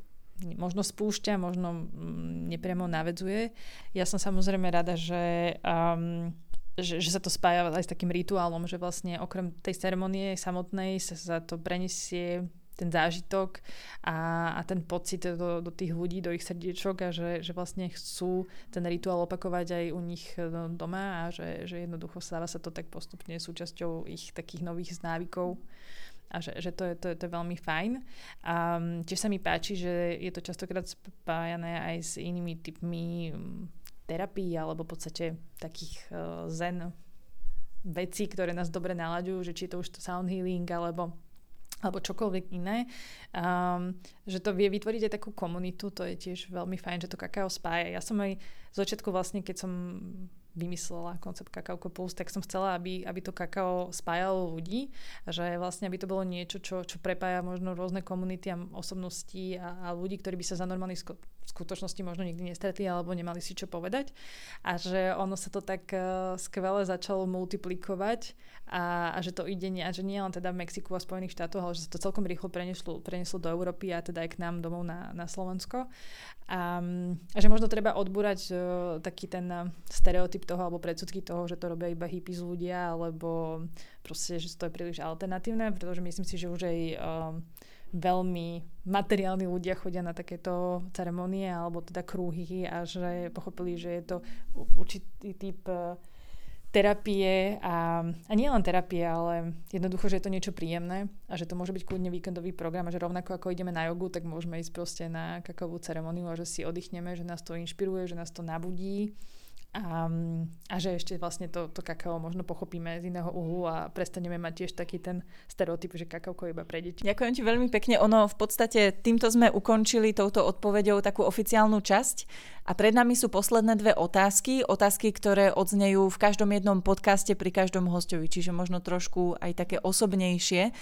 možno spúšťa, možno mm, nepriamo navedzuje. Ja som samozrejme rada, že, um, že, že sa to spája aj s takým rituálom, že vlastne okrem tej ceremonie samotnej sa, sa to prenesie ten zážitok a, a ten pocit do, do tých ľudí, do ich srdiečok a že, že vlastne chcú ten rituál opakovať aj u nich doma a že, že jednoducho stáva sa to tak postupne súčasťou ich takých nových návykov a že, že to, je, to, je, to je veľmi fajn. A tiež sa mi páči, že je to častokrát spájané aj s inými typmi terapii alebo v podstate takých uh, zen vecí, ktoré nás dobre nalaďujú, že či je to už to sound healing alebo alebo čokoľvek iné, um, že to vie vytvoriť aj takú komunitu, to je tiež veľmi fajn, že to kakao spája. Ja som aj z začiatku vlastne, keď som vymyslela koncept Kakao Plus, tak som chcela, aby, aby to kakao spájalo ľudí, že vlastne aby to bolo niečo, čo, čo prepája možno rôzne komunity a osobnosti a, a ľudí, ktorí by sa za normálnych skutočnosti možno nikdy nestretli alebo nemali si čo povedať a že ono sa to tak uh, skvele začalo multiplikovať a, a že to ide nie, a že nie len teda v Mexiku a Spojených štátoch, ale že sa to celkom rýchlo preneslo, preneslo do Európy a teda aj k nám domov na, na Slovensko. A, a že možno treba odbúrať uh, taký ten uh, stereotyp toho alebo predsudky toho, že to robia iba hippies ľudia alebo proste, že to je príliš alternatívne, pretože myslím si, že už aj uh, veľmi materiálni ľudia chodia na takéto ceremonie alebo teda krúhy a že pochopili, že je to určitý typ terapie a, a nie len terapie, ale jednoducho, že je to niečo príjemné a že to môže byť kľudne víkendový program a že rovnako ako ideme na jogu, tak môžeme ísť proste na kakovú ceremoniu a že si oddychneme, že nás to inšpiruje, že nás to nabudí a, a že ešte vlastne to, to kakao možno pochopíme z iného uhlu a prestaneme mať tiež taký ten stereotyp, že kakao iba pre deti.
Ďakujem ti veľmi pekne. Ono v podstate týmto sme ukončili touto odpoveďou takú oficiálnu časť a pred nami sú posledné dve otázky. Otázky, ktoré odznejú v každom jednom podcaste pri každom hostovi, čiže možno trošku aj také osobnejšie.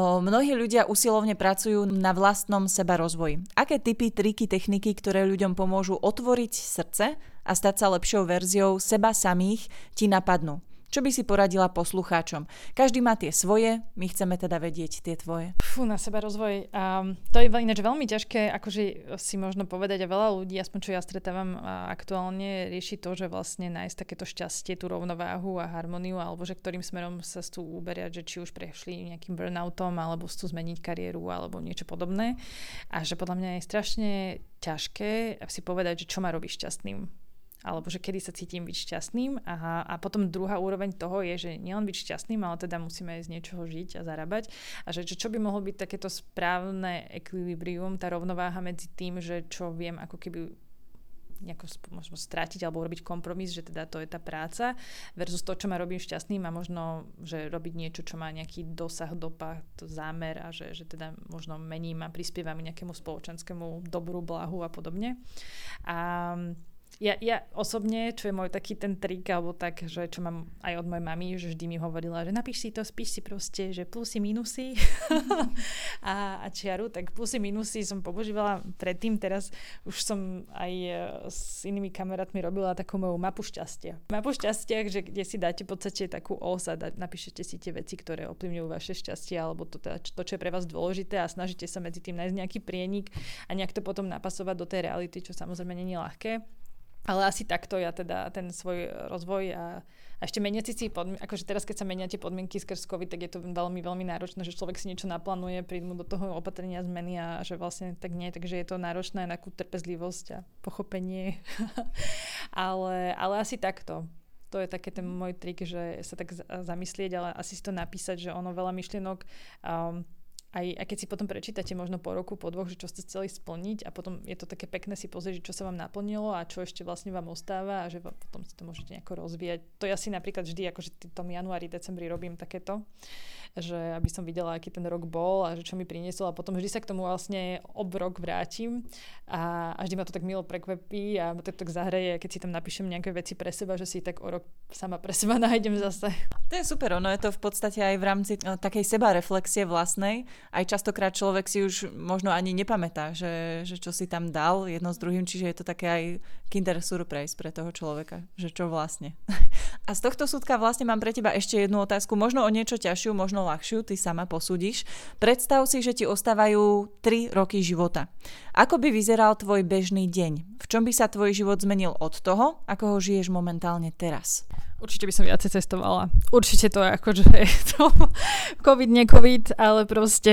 Mnohí ľudia usilovne pracujú na vlastnom seba rozvoji. Aké typy, triky, techniky, ktoré ľuďom pomôžu otvoriť srdce a stať sa lepšou verziou seba samých, ti napadnú. Čo by si poradila poslucháčom? Každý má tie svoje, my chceme teda vedieť tie tvoje.
Fú, na seba rozvoj. Um, to je ináč veľmi ťažké, akože si možno povedať a veľa ľudí, aspoň čo ja stretávam aktuálne, rieši to, že vlastne nájsť takéto šťastie, tú rovnováhu a harmóniu, alebo že ktorým smerom sa tu uberiať, že či už prešli nejakým burnoutom, alebo chcú zmeniť kariéru, alebo niečo podobné. A že podľa mňa je strašne ťažké si povedať, že čo ma robí šťastným alebo že kedy sa cítim byť šťastným a, a potom druhá úroveň toho je, že nielen byť šťastným, ale teda musíme z niečoho žiť a zarábať a že čo by mohlo byť takéto správne ekvilibrium, tá rovnováha medzi tým, že čo viem ako keby nejako možno strátiť alebo urobiť kompromis, že teda to je tá práca versus to, čo ma robím šťastným a možno, že robiť niečo, čo má nejaký dosah, dopad, zámer a že, že teda možno mením a prispievam nejakému spoločenskému dobru, blahu a podobne. A ja, ja osobne, čo je môj taký ten trik, alebo tak, že čo mám aj od mojej mamy, že vždy mi hovorila, že napíš si to, spíš si proste, že plusy, minusy a, a čiaru, tak plusy, minusy som používala predtým, teraz už som aj e, s inými kamarátmi robila takú moju mapu šťastia. Mapu šťastia, že kde si dáte v podstate takú os a napíšete si tie veci, ktoré ovplyvňujú vaše šťastie, alebo to, to, čo je pre vás dôležité a snažíte sa medzi tým nájsť nejaký prienik a nejak to potom napasovať do tej reality, čo samozrejme nie je ľahké. Ale asi takto ja teda ten svoj rozvoj a, a ešte meniaci si podmienky, akože teraz keď sa meniate podmienky skrz COVID, tak je to veľmi, veľmi náročné, že človek si niečo naplánuje, prídu do toho opatrenia zmeny a že vlastne tak nie, takže je to náročné na trpezlivosť a pochopenie. ale, ale asi takto. To je také ten môj trik, že sa tak zamyslieť, ale asi si to napísať, že ono veľa myšlienok um, aj, aj keď si potom prečítate možno po roku, po dvoch, že čo ste chceli splniť a potom je to také pekné si pozrieť, čo sa vám naplnilo a čo ešte vlastne vám ostáva a že potom si to môžete nejako rozvíjať. To ja si napríklad vždy, akože v tom januári, decembri robím takéto, že aby som videla, aký ten rok bol a že čo mi priniesol a potom vždy sa k tomu vlastne obrok vrátim a, a vždy ma to tak milo prekvapí a ma to tak zahreje, keď si tam napíšem nejaké veci pre seba, že si tak o rok sama pre seba nájdem zase.
To je super, ono je to v podstate aj v rámci no, takej seba reflexie vlastnej. Aj častokrát človek si už možno ani nepamätá, že, že čo si tam dal jedno s druhým, čiže je to také aj kinder surprise pre toho človeka, že čo vlastne. A z tohto súdka vlastne mám pre teba ešte jednu otázku, možno o niečo ťažšiu, možno ľahšiu, ty sama posúdiš. Predstav si, že ti ostávajú 3 roky života. Ako by vyzeral tvoj bežný deň? V čom by sa tvoj život zmenil od toho, ako ho žiješ momentálne teraz?
Určite by som viacej cestovala. Určite to je akože to COVID, nie COVID, ale proste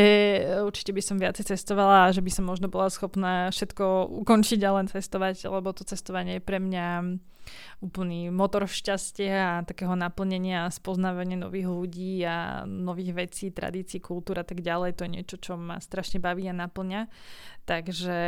určite by som viacej cestovala a že by som možno bola schopná všetko ukončiť a len cestovať, lebo to cestovanie je pre mňa úplný motor šťastia a takého naplnenia a spoznávania nových ľudí a nových vecí, tradícií, kultúr a tak ďalej. To je niečo, čo ma strašne baví a naplňa. Takže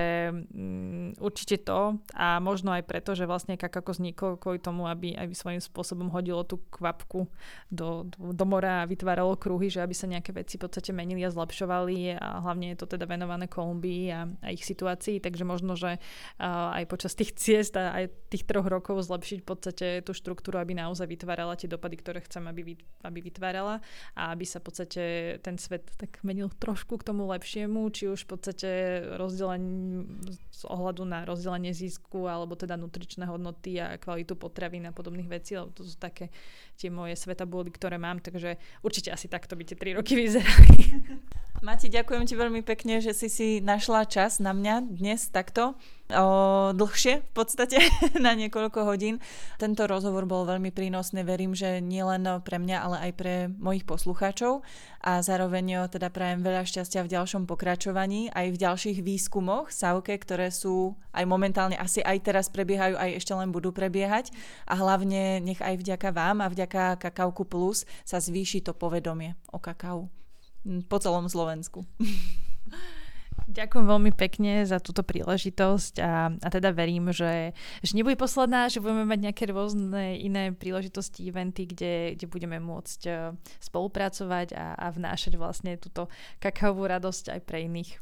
um, určite to a možno aj preto, že vlastne Kakako vznikol kvôli tomu, aby, aby svojím spôsobom hodilo tú kvapku do, do, do mora a vytváralo kruhy, že aby sa nejaké veci v podstate menili a zlepšovali. A hlavne je to teda venované Kolumbii a, a ich situácii, takže možno, že aj počas tých ciest a aj tých troch rokov zlepšiť v podstate tú štruktúru, aby naozaj vytvárala tie dopady, ktoré chcem, aby, aby vytvárala. A aby sa v podstate ten svet tak menil trošku k tomu lepšiemu, či už v podstate rozdelenie z ohľadu na rozdelenie zisku alebo teda nutričné hodnoty a kvalitu potravín a podobných vecí, lebo to také tie moje svetabúly, ktoré mám, takže určite asi takto by tie tri roky vyzerali.
Mati, ďakujem ti veľmi pekne, že si si našla čas na mňa dnes takto. O, dlhšie v podstate na niekoľko hodín. Tento rozhovor bol veľmi prínosný, verím, že nielen pre mňa, ale aj pre mojich poslucháčov a zároveň teda prajem veľa šťastia v ďalšom pokračovaní, aj v ďalších výskumoch Sauke, ktoré sú aj momentálne asi aj teraz prebiehajú, aj ešte len budú prebiehať a hlavne nech aj vďaka vám a vďaka Kakauku Plus sa zvýši to povedomie o kakao po celom Slovensku.
Ďakujem veľmi pekne za túto príležitosť a, a teda verím, že, že nebude posledná, že budeme mať nejaké rôzne iné príležitosti, eventy, kde, kde budeme môcť e, spolupracovať a, a vnášať vlastne túto kakaovú radosť aj pre iných.